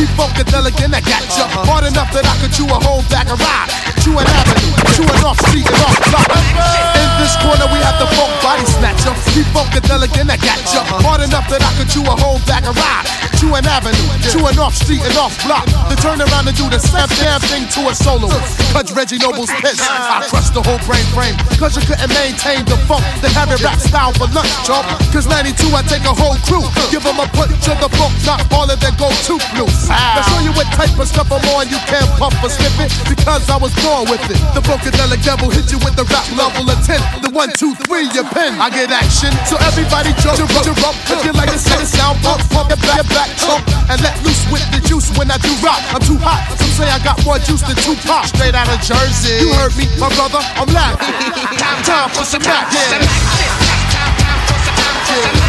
funkadelic and I got ya. Uh-huh. Hard enough that I could chew a whole bag of rye. Chew an avenue, chew an off street and off block. In this corner, we have the funk body snatcher. Keep funkadelic and I got ya. Hard enough that I could chew a whole bag of rye. Chew an avenue, chew an off street and off block. Then turn around and do the same damn thing to a solo. Cause Reggie Noble's pissed. I crushed the whole brain frame. Cause you couldn't maintain the funk. Then have it rap style for lunch, chump. Cause 92, I take a whole crew. Give them a punch of the funk, not all of them go too loose. Now show you what type of stuff I'm on. You can't pump or slip it because I was born with it. The Funkadelic devil hit you with the rap level of 10. The one, two, three, your pen. I get action. So everybody jump, jump, jump, jump. If you like to see the sound, pump, pump your back, your back, chump. And let loose with the juice when I do rock. I'm too hot. Some say I got more juice than two Tupac. Straight out of Jersey. You heard me, my brother. I'm laughing. Time for some rap. Yeah. Yeah.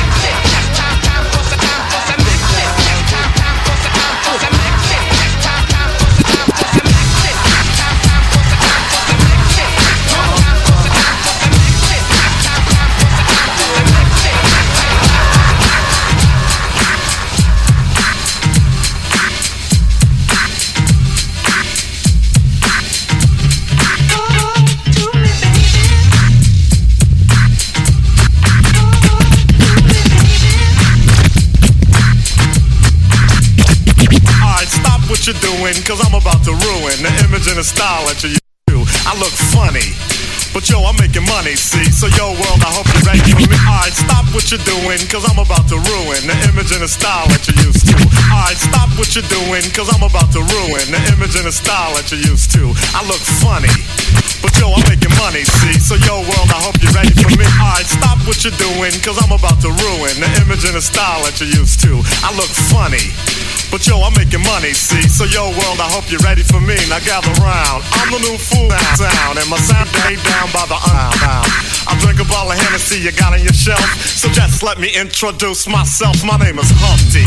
What you're doing, cause I'm about to ruin the image and the style that you used to. I look funny. But yo, I'm making money, see? So yo, world, I hope you're ready for me. Alright, stop what you're doing, cause I'm about to ruin the image and the style that you used to. Alright, stop what you're doing, cause I'm about to ruin the image and the style that you used to. I look funny. But yo, I'm making money, see? So yo, world, I hope you're ready for me. Alright, stop what you're doing, cause I'm about to ruin the image and the style that you used to. I look funny. But yo, I'm making money, see? So yo, world, I hope you're ready for me. Now gather round. I'm the new fool sound, and my sound ain't down by the unbound. I drink a bottle of Hennessy you got on your shelf. So just let me introduce myself. My name is Humpty,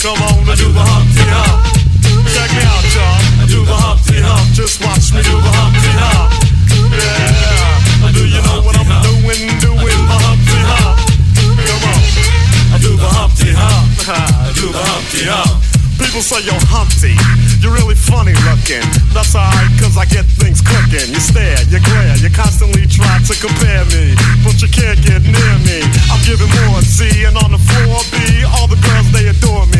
Come on, I do the Humpty Hump. Check me out, y'all. I do the Humpty Hump. Just watch me do the Humpty Hump. Yeah. Do you know what I'm doing? Doing the Humpty Hump. Come on. I do the Humpty Hump. I do the Humpty Hump. People say, yo, Humpty, you're really funny looking. That's alright, cause I get things cooking. You stare, you glare, you constantly try to compare me. But you can't get near me. I'm giving more C, and on the floor B, all the girls, they adore me.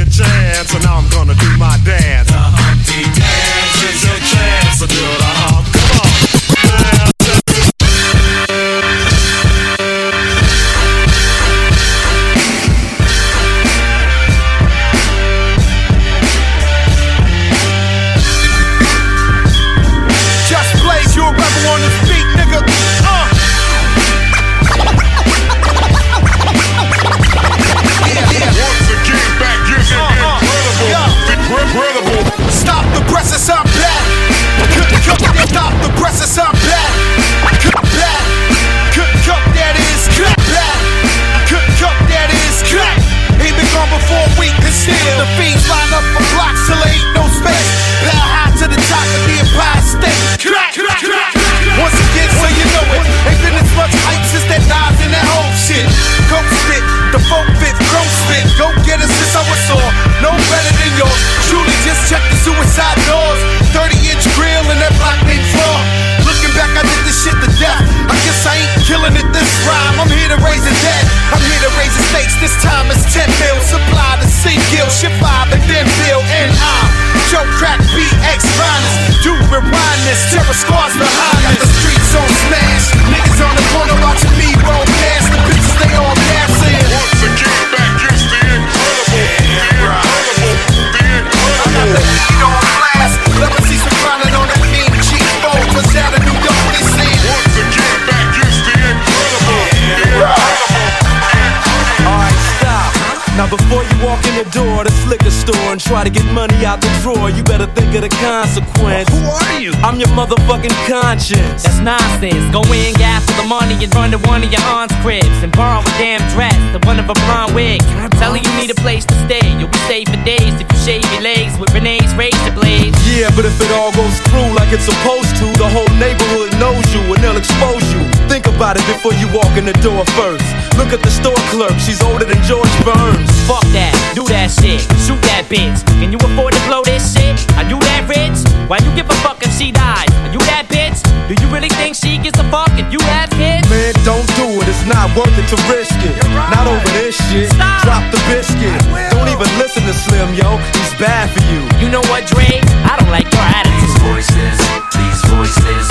a chance, and now I'm gonna do my dance. The Humpty Dance is your chance to do the hump. The I'm back. Cook, back. Cook, cook, that is cut back. Cook, cook, that is cut. He been gone before a week and still the fiends line up for blocks till there ain't no space. Bow high to the top of the Empire State. Crack, crack, crack. Once again, so you know it. Ain't been as much hype since that Nas and that whole shit. Go spit, the folk fit, grow spit. Go get it since I was sore. No better than yours. Truly just check the suicide doors. 30 inch grill and that black here to raise the dead. I'm here to raise the stakes. This time it's 10 mil. Supply the single. Ship five and then bill. And I'm Joe Crack BX Finest. Do rewind this. Terror squads behind us. The streets on smash. Niggas on the corner watching me roll past. The bitches they all gassing. Once again, Now before you walk in the door of this liquor store and try to get money out the drawer, you better think of the consequence. Who are you? I'm your motherfucking conscience. That's nonsense. Go in, gas for the money, and run to one of your aunt's cribs and borrow a damn dress, the one of a blonde wig. Tell her you need a place to stay. You'll be safe for days if you shave your legs with Renee's razor blades. Yeah, but if it all goes through like it's supposed to, the whole neighborhood knows you and they'll expose you. Think about it before you walk in the door first. Look at the store clerk, she's older than George Burns. Fuck that, do that shit, shoot that bitch. Can you afford to blow this shit? Are you that rich? Why you give a fuck if she dies? Are you that bitch? Do you really think she gives a fuck if you have kids? Man, don't do it, it's not worth it to risk it. Not over this shit. Stop. Drop the biscuit. Don't even listen to Slim, yo. He's bad for you. You know what, Dre? I don't like your attitude. These voices, these voices,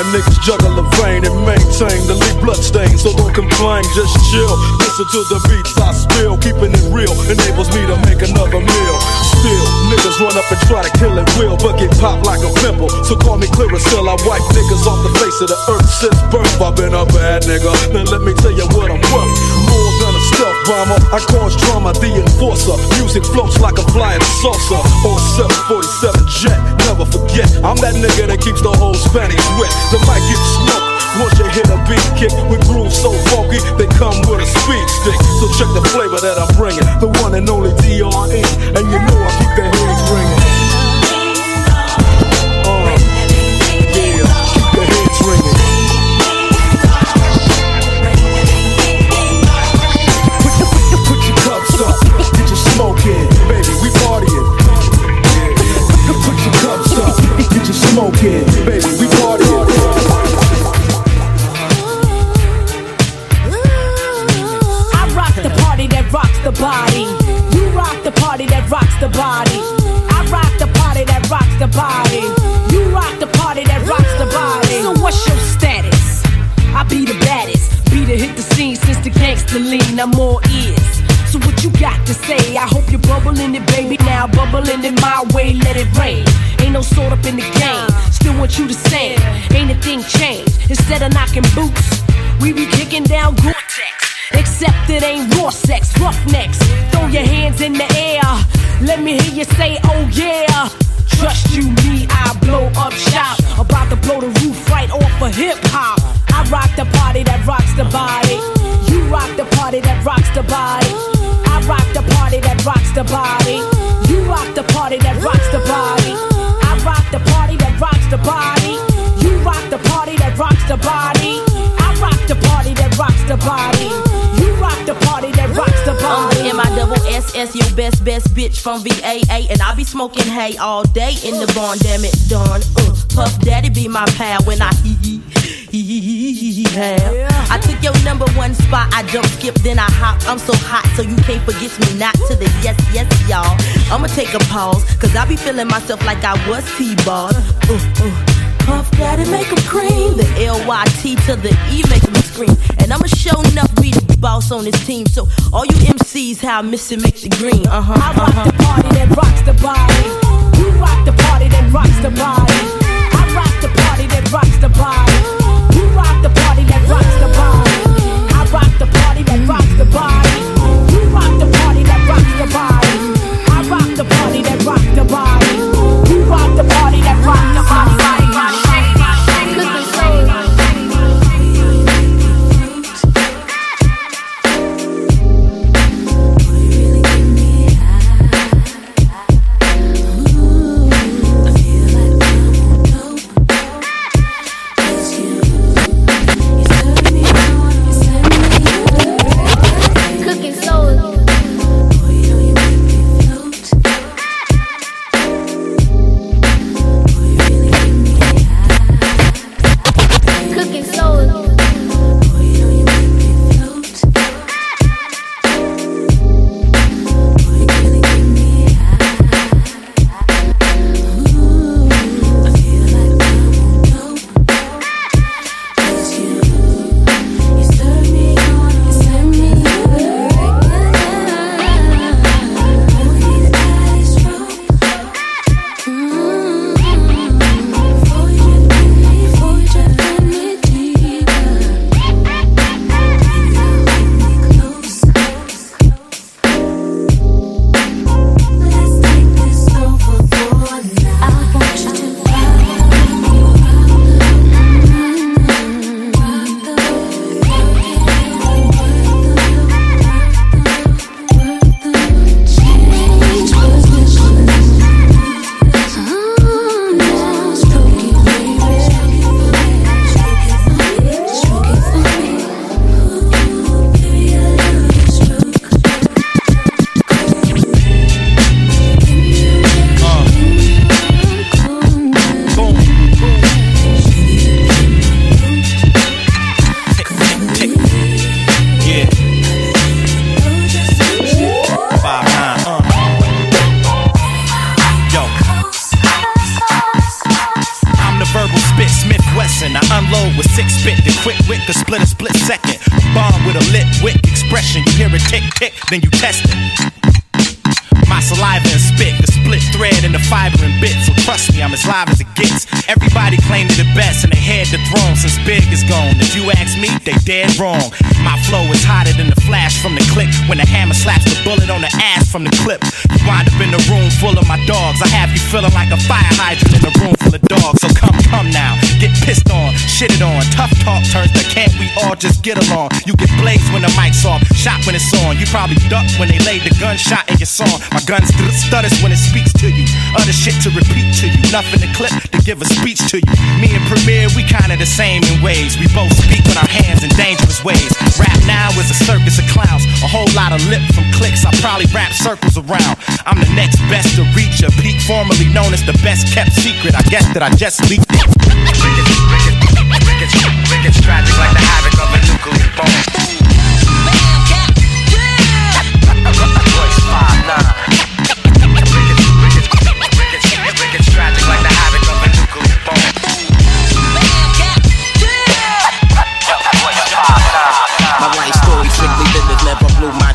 A niggas juggle a vein and maintain the lead blood stain. So don't complain, just chill. Listen to the beats I spill. Keeping it real enables me to make another meal. Still, niggas run up and try to kill it will, but get popped like a pimple. So call me clear still. I wipe niggas off the face of the earth since birth. I've been a bad nigga. Now let me tell you what I'm worth. Stealth bomber, I cause drama, the enforcer. Music floats like a flying saucer. On 747 jet, never forget. I'm that nigga that keeps the whole Spanish wet. The mic gets smoked. Once you hit a beat kick with grooves so funky, they come with a speed stick. So check the flavor that I'm bringing, the one and only DRE, and you know I keep the heads the party that rocks the body. I rock the party that rocks the body. You rock the party that rocks the body. I rock the party that rocks the body. You rock the party that rocks the body. I rock the party that rocks the body. You rock the party that rocks the I'm body. the double S S, your best best bitch from VAA, and I be smoking hay all day in the barn. Damn it, done. Uh, Puff Daddy be my pal when I hee hee have. I took your number one spot, I jump skip, then I hop. I'm so hot, so you can't forget me not to the yes yes y'all. I'ma take a pause, cause I be feeling myself like I was T-ball. Uh, uh. Puff Daddy make 'em cream. The L-Y-T to the E make 'em scream. And I'ma show enough be the boss on this team. So all you MCs, how I miss it, make the green. Uh-huh. I rock the party that rocks the body. You rock the party that rocks the body. I rock the party that rocks the body. You get blazed when the mic's off, shot when it's on. You probably duck when they laid the gunshot in your song. My gun st- stutters when it speaks to you. Other shit to repeat to you. Nothing to clip to give a speech to you. Me and Premier, we kinda the same in ways. We both speak with our hands in dangerous ways. Rap now is a circus of clowns. A whole lot of lip from clicks. I probably wrap circles around. I'm the next best to reach a peak, formerly known as the best kept secret. I guess that I just leaked it. It's tragic like the havoc of a nuclear bomb. Five nine.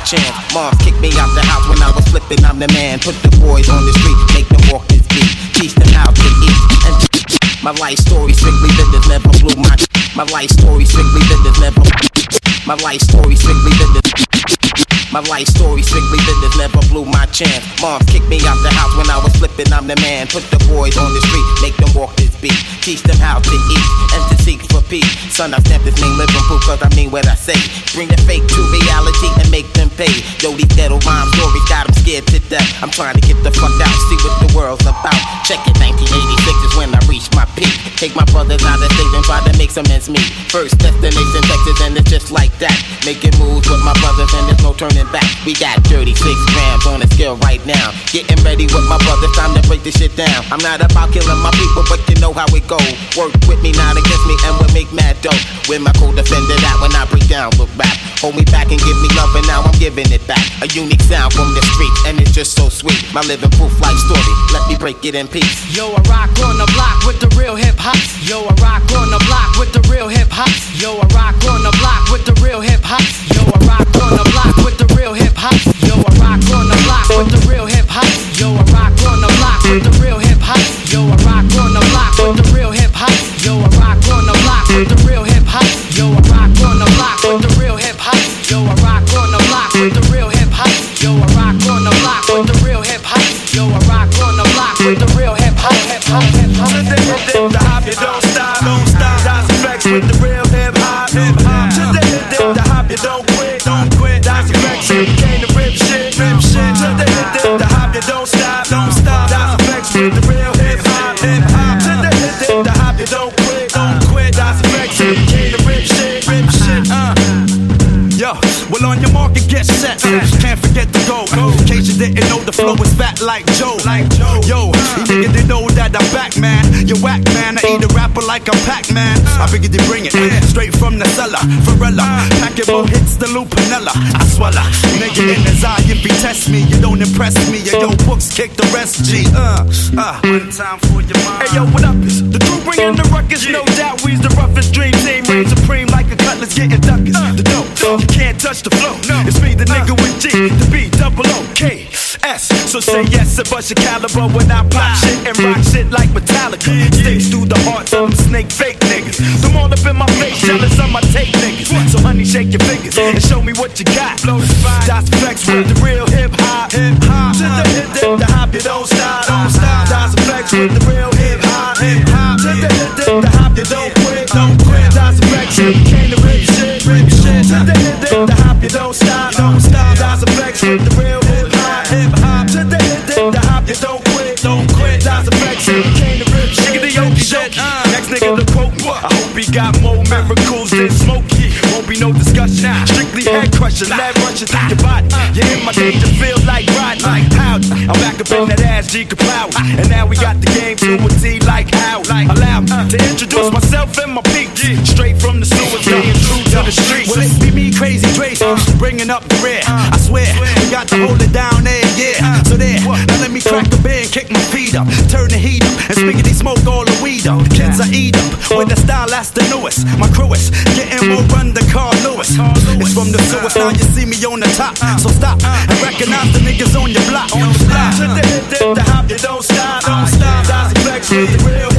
Chance. Mom kicked me out the house when I was flipping. I'm the man. Put the boys on the street, make them walk this beat. Teach them how to my life story strictly business never blew my. My life story strictly business never. My life story strictly business. My life story strictly business never blew my chance. Mom kicked me out the house when I was flipping. I'm the man. Put the boys on the street, make them walk this beat. Teach them how to eat and to seek for peace. Son, I stamp this name living proof cause I mean what I say. Bring the fake to reality and make them pay. Yo, these ghetto rhyme stories got them scared to death. I'm trying to get the fuck out, see what the world's about. Check it, 1986 is when I reach my peak. Take my brothers out of state and try to make some ends meet. First destination Texas and it's just like that. Making moves with my brothers and there's no turning back. We got 36 grams on the scale right now. Getting ready with my brothers, time to break this shit down. I'm not about killing my people, but you know how it go. Work with me, not against me, and we'll make mad dough. With my co-defender that when I break down look back. Hold me back and give me love, and now I'm giving it back. A unique sound from the street, and it's just so sweet. My living proof life story, let me break it in peace. Yo, I rock on the block with the real hip hop. Yo, I rock on the block with the real hip hop. Yo, I rock on the block with the real hip hop. Yo, I rock on the block with the real hip hop. Yo, I rock on the block with the real hip hop. Yo, I rock on the block with the real hip hop. Yo, I rock on the block with the real hip hop. Yo, I rock on the block with the real hip hop. Yo, I rock on the block with the real hip hop. Yo, I rock on the block with the real hip hop. Yo, I rock on the block with the real hip hop. Yo, I rock on the block with the real hip hop. Hip hop, hip hop. The hop, you don't stop, don't stop. Das EFX with the real get set. Can't forget to go. In case you didn't know, the flow is fat like Joe. Like Joe. Yo, you niggas they know that I'm back, man. You whack, man. I eat a rapper like I'm Pac-Man. I figured they bring it straight from the cellar. Varela, packet more hits the loop, Lupinella. I swallow. Nigga in his eye, if he test me, you don't impress me. Yo, yo books kick the rest, G. Uh, uh. One time for your mind. Hey yo, what up? It's the crew bringing the ruckus. No doubt, we's the roughest dream team. Reign supreme like a cutlass getting duckers. The dope, you can't touch the flow. It's me, the nigga with G, the B, double O, K, S. So say yes and bust your caliber when I pop shit and rock shit like Metallica. Sticks through the hearts of them snake fake niggas. Them all up in my face, jealous of my tape niggas. So honey, shake your fingers and show me what you got. Blow the spot. Das EFX with the real hip hop. Hip hop. To the hip, dip, the hop, you don't stop. Don't stop. Das EFX with the real hip hop. Hip hop. To the hip, dip, the hop, you don't quit. Don't quit. Das EFX. The hop, you don't stop. Don't stop. Das EFX with the real hip hop. Hip hop. To the dip, the hop, you don't quit. Don't quit. Das EFX. Came to rip. Nigga, the yoke shit. Next nigga to me. I hope he got more miracles than Smokey. Won't be no discussion. Strictly head crushing, lead rushing through your body. You in my danger feel like Rodney. Howdy. I'm back up in that ass G Kapow. And now we got the game to a T like how. Allow me to introduce myself and my peak. Straight from the sewers, staying true to the streets. Bringing up the rear. I swear, we got to hold it down there, yeah. So there, now let me crack the beer and kick my feet up. Turn the heat up, and spiggity smoke all the weed up. The Kids I eat up, with the style that's the newest. My crew is getting or run the Carl Lewis. It's from the sewers, now you see me on the top. So stop and recognize the niggas on your block. On your block. To the hip, the hop, you don't stop, don't stop. That's the the real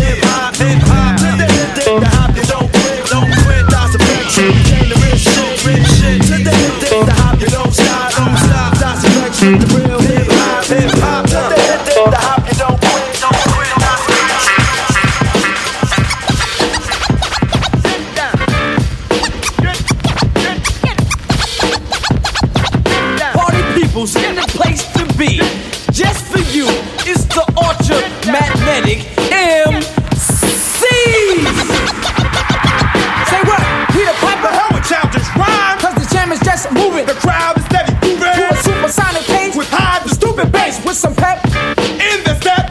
with some pep in the step.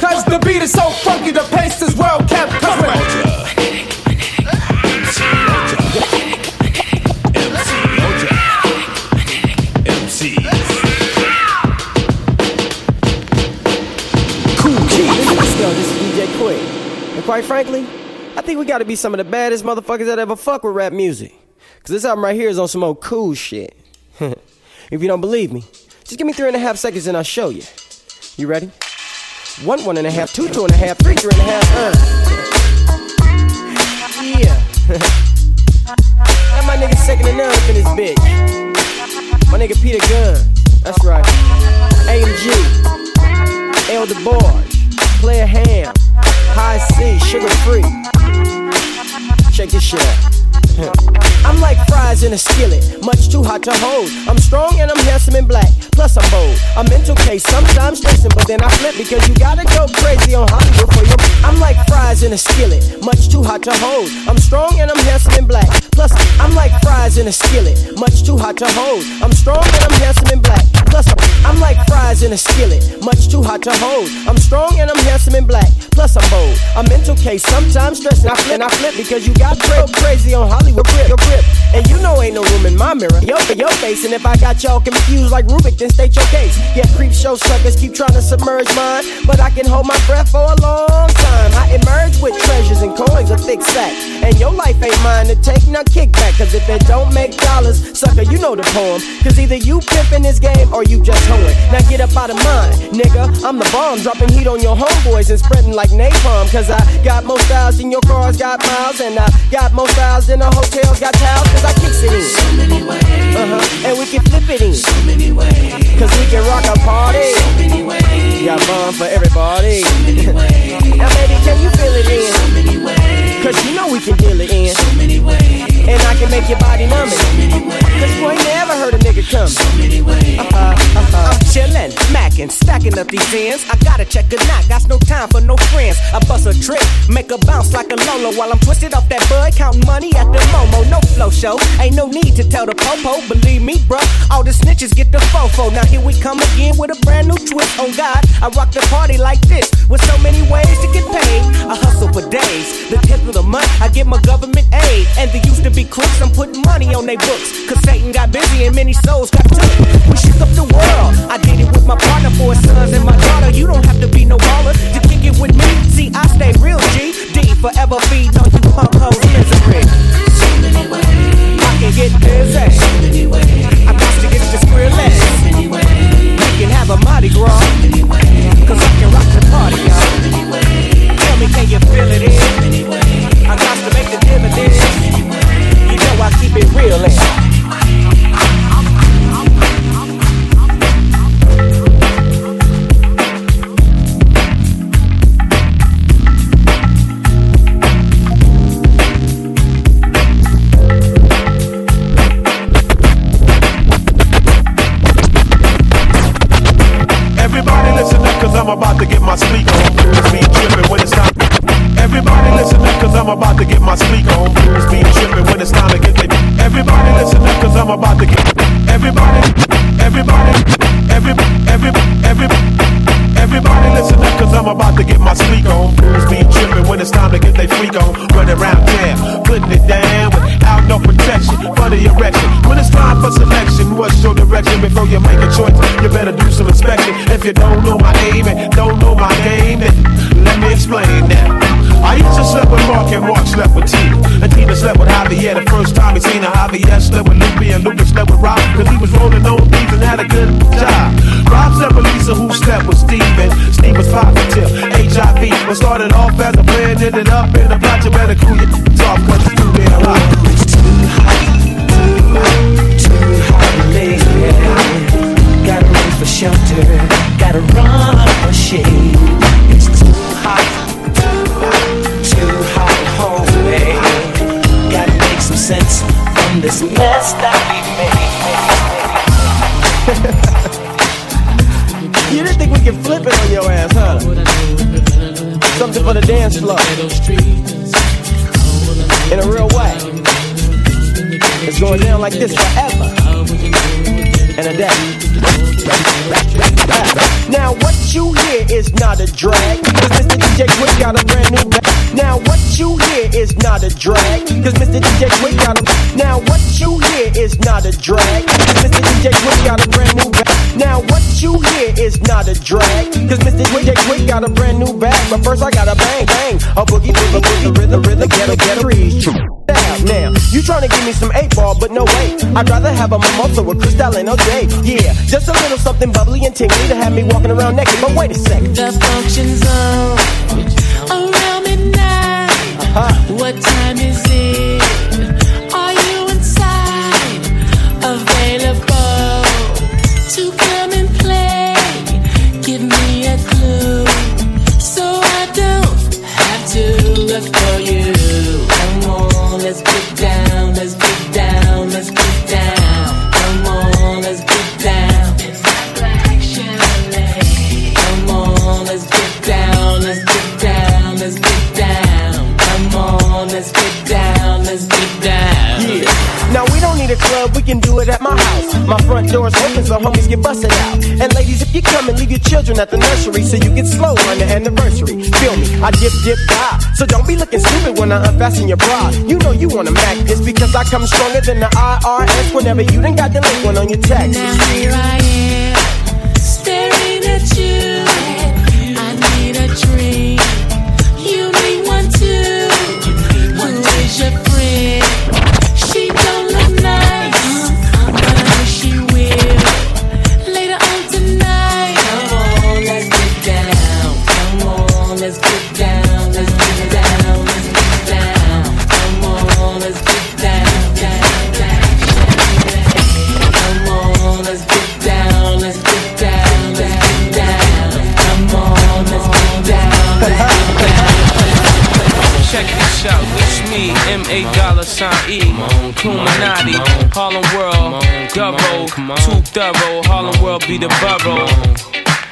Cause the beat is so funky, the pace is well kept. Cause we're Cool Let's go. This is DJ Quik. And quite frankly, I think we gotta be some of the baddest motherfuckers that ever fuck with rap music. Cause this album right here is on some old cool shit. if you don't believe me, just give me three and a half seconds and I'll show you. You ready? One, one and a half, two, two and a half, three, three and a half, uh. Yeah. that my nigga second to none in this bitch. My nigga Peter Gunn. That's right. AMG. El DeBarge, Playa Hamm, High C, Suga Free. Check this shit out. I'm like fries in a skillet, much too hot to hold. I'm strong and I'm handsome and black, plus I'm bold. A mental case, sometimes stressing, but then I flip because you gotta go crazy on Hollywood for your. I'm like fries in a skillet, much too hot to hold. I'm strong and I'm handsome and black, plus I'm like fries in a skillet, much too hot to hold. I'm strong and I'm handsome and black, plus I'm, like fries in a skillet, much too hot to hold. I'm strong and I'm handsome and black, plus I'm bold. A mental case, sometimes stressing, I flip and I flip because you got go crazy on Hollywood grip, your grip. And you know ain't no room in my mirror. Yo, for your face. And if I got y'all confused like Rubik, then state your case. Yeah, creep show suckers keep trying to submerge mine. But I can hold my breath for a long time. I emerge with treasures and coins, a thick sack. And your life ain't mine to take no kickback. Cause if it don't make dollars, sucker, you know the poem. Cause either you pimpin' this game or you just hoeing. Now get up out of mine, nigga. I'm the bomb, dropping heat on your homeboys and spreading like napalm. Cause I got more styles than your cars got miles. And I got more styles than the hotels got towels. Cause I kicks it in. So many ways. Uh-huh. And we can flip it in. So many ways. Cause we can rock a party. So many ways. Got fun for everybody. So many ways. now baby, can you feel it in? So many ways. Cause you know we can deal it in. So many ways. And I can make your body numb it. So many ways. Stacking up these ends. I gotta check a knot, got no time for no friends. I bust a trick, make a bounce like a Lolo while I'm twisted off that bud, counting money at the Momo. No flow show, ain't no need to tell the popo. Believe me, bruh, all the snitches get the fofo. Now here we come again with a brand new twist. On God, I rock the party like this with so many ways to get paid. I hustle for days. The 10th of the month, I get my government aid. And they used to be crooks, I'm putting money on their books. Cause Satan got busy and many souls got took. We shook up the world. I did it with my partner, four sons, and my daughter. You don't have to be no baller to kick it with me. See, I stay real G. D forever feed on you punk hoes misery. So many ways. I can get busy. So many ways. I got to get the squirreless. So many ways. We can have a Mardi Gras. So many ways. Cause I can rock the party, y'all. So many ways. Tell me, can you feel it in? So many ways. I got to make the dividends. So many ways. You know I keep it real in. Got a brand new bag. But first I gotta bang bang. A boogie boogie with the rhythm, rhythm, get a get a freeze. Now, you trying to give me some eight ball, but no way. I'd rather have a mimosa with Cristal and OJ. Yeah, just a little something bubbly and tingly to have me walking around naked. But wait a second. The function zone my front door's open so homies get busted out. And ladies, if you come and leave your children at the nursery so you get slow on the anniversary. Feel me, I dip, dip, die. So don't be looking stupid when I unfasten your bra. You know you wanna mac this because I come stronger than the IRS whenever you done got the link one on your text. Now here I am, staring at you. Sign E, Illuminati, Harlem World, Dubbo, too thorough, Harlem World be the borough.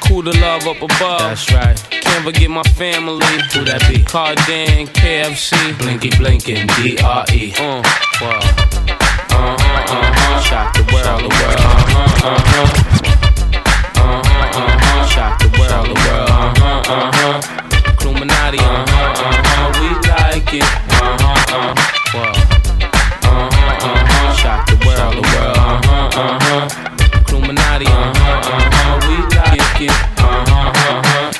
Cool to love up above. That's right. Can't forget my family. Who that be? Cardan, KFC. Blinky blinking, D-R-E. Uh, wow. Uh-huh, uh-huh. Shock the world, the world. Uh-huh, uh-huh. Uh-huh, uh-huh. Shock the world, the world. Uh-huh, uh-huh. Illuminati, uh-huh, uh-huh. We like it. Uh-huh, uh-huh. Wow. Uh-huh, uh-huh. Shock the world, the world. Uh-huh, uh-huh. Illuminati, uh-huh, uh-huh. We like it.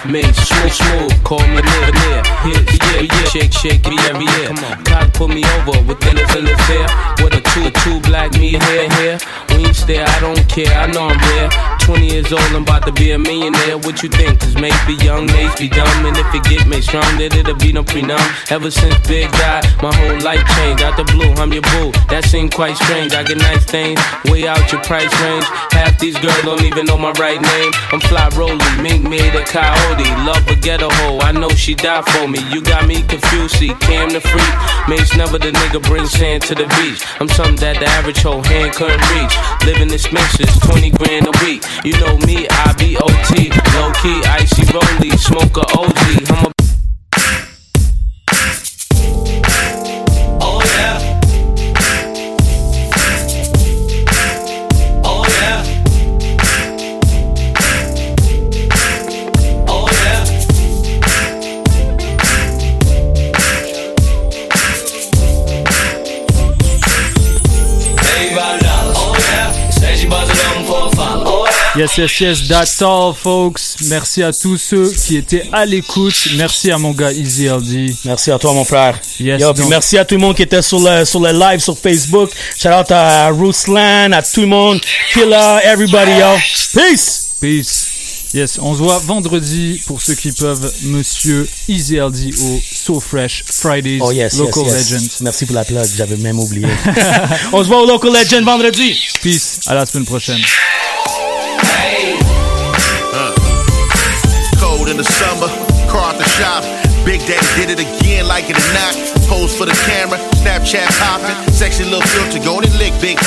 Make smooth, smooth. Call me near, near. Hit, yeah, yeah. Shake, shake me every year. God put me over within the feeling fair. With a two, two black me here, here. When you stare, I don't care. I know I'm rare. 20 years old, I'm about to be a millionaire. What you think? Cause maybe young days be dumb. And if it get me strong, then it'll be no prenum. Ever since Big died, my whole life changed. Out the blue, I'm your boo. That seemed quite strange. I get nice things, way out your price range. Half these girls don't even know my right name. I'm fly rolling, mink made a coyote. Love a ghetto hoe, I know she died for me. You got me confused, see, Cam the freak. Mase never the nigga bring sand to the beach. I'm something that the average hoe hand couldn't reach. Living expenses, 20 grand a week. You know me, I be OT. Low key, icy rolly, smoke a OG. I'm a Yes, yes, yes, that's all, folks. Merci à tous ceux qui étaient à l'écoute. Merci à mon gars Easy LD. Merci à toi, mon frère. Yes, Yo, donc- merci à tout le monde qui était sur le, sur le live sur Facebook. Shout out à Ruslan, à tout le monde. Killa, everybody, yo. Peace! Peace. Yes, on se voit vendredi pour ceux qui peuvent. Monsieur Easy LD au So Fresh Fridays Oh yes, Local yes, yes. Legend. Merci pour la plug, j'avais même oublié. on se voit au Local Legend vendredi. Peace. À la semaine prochaine. Cold in the summer, car at the shop. Big Daddy did it again, like it or not. Pose for the camera, Snapchat popping. Sexy little filter, going and lick big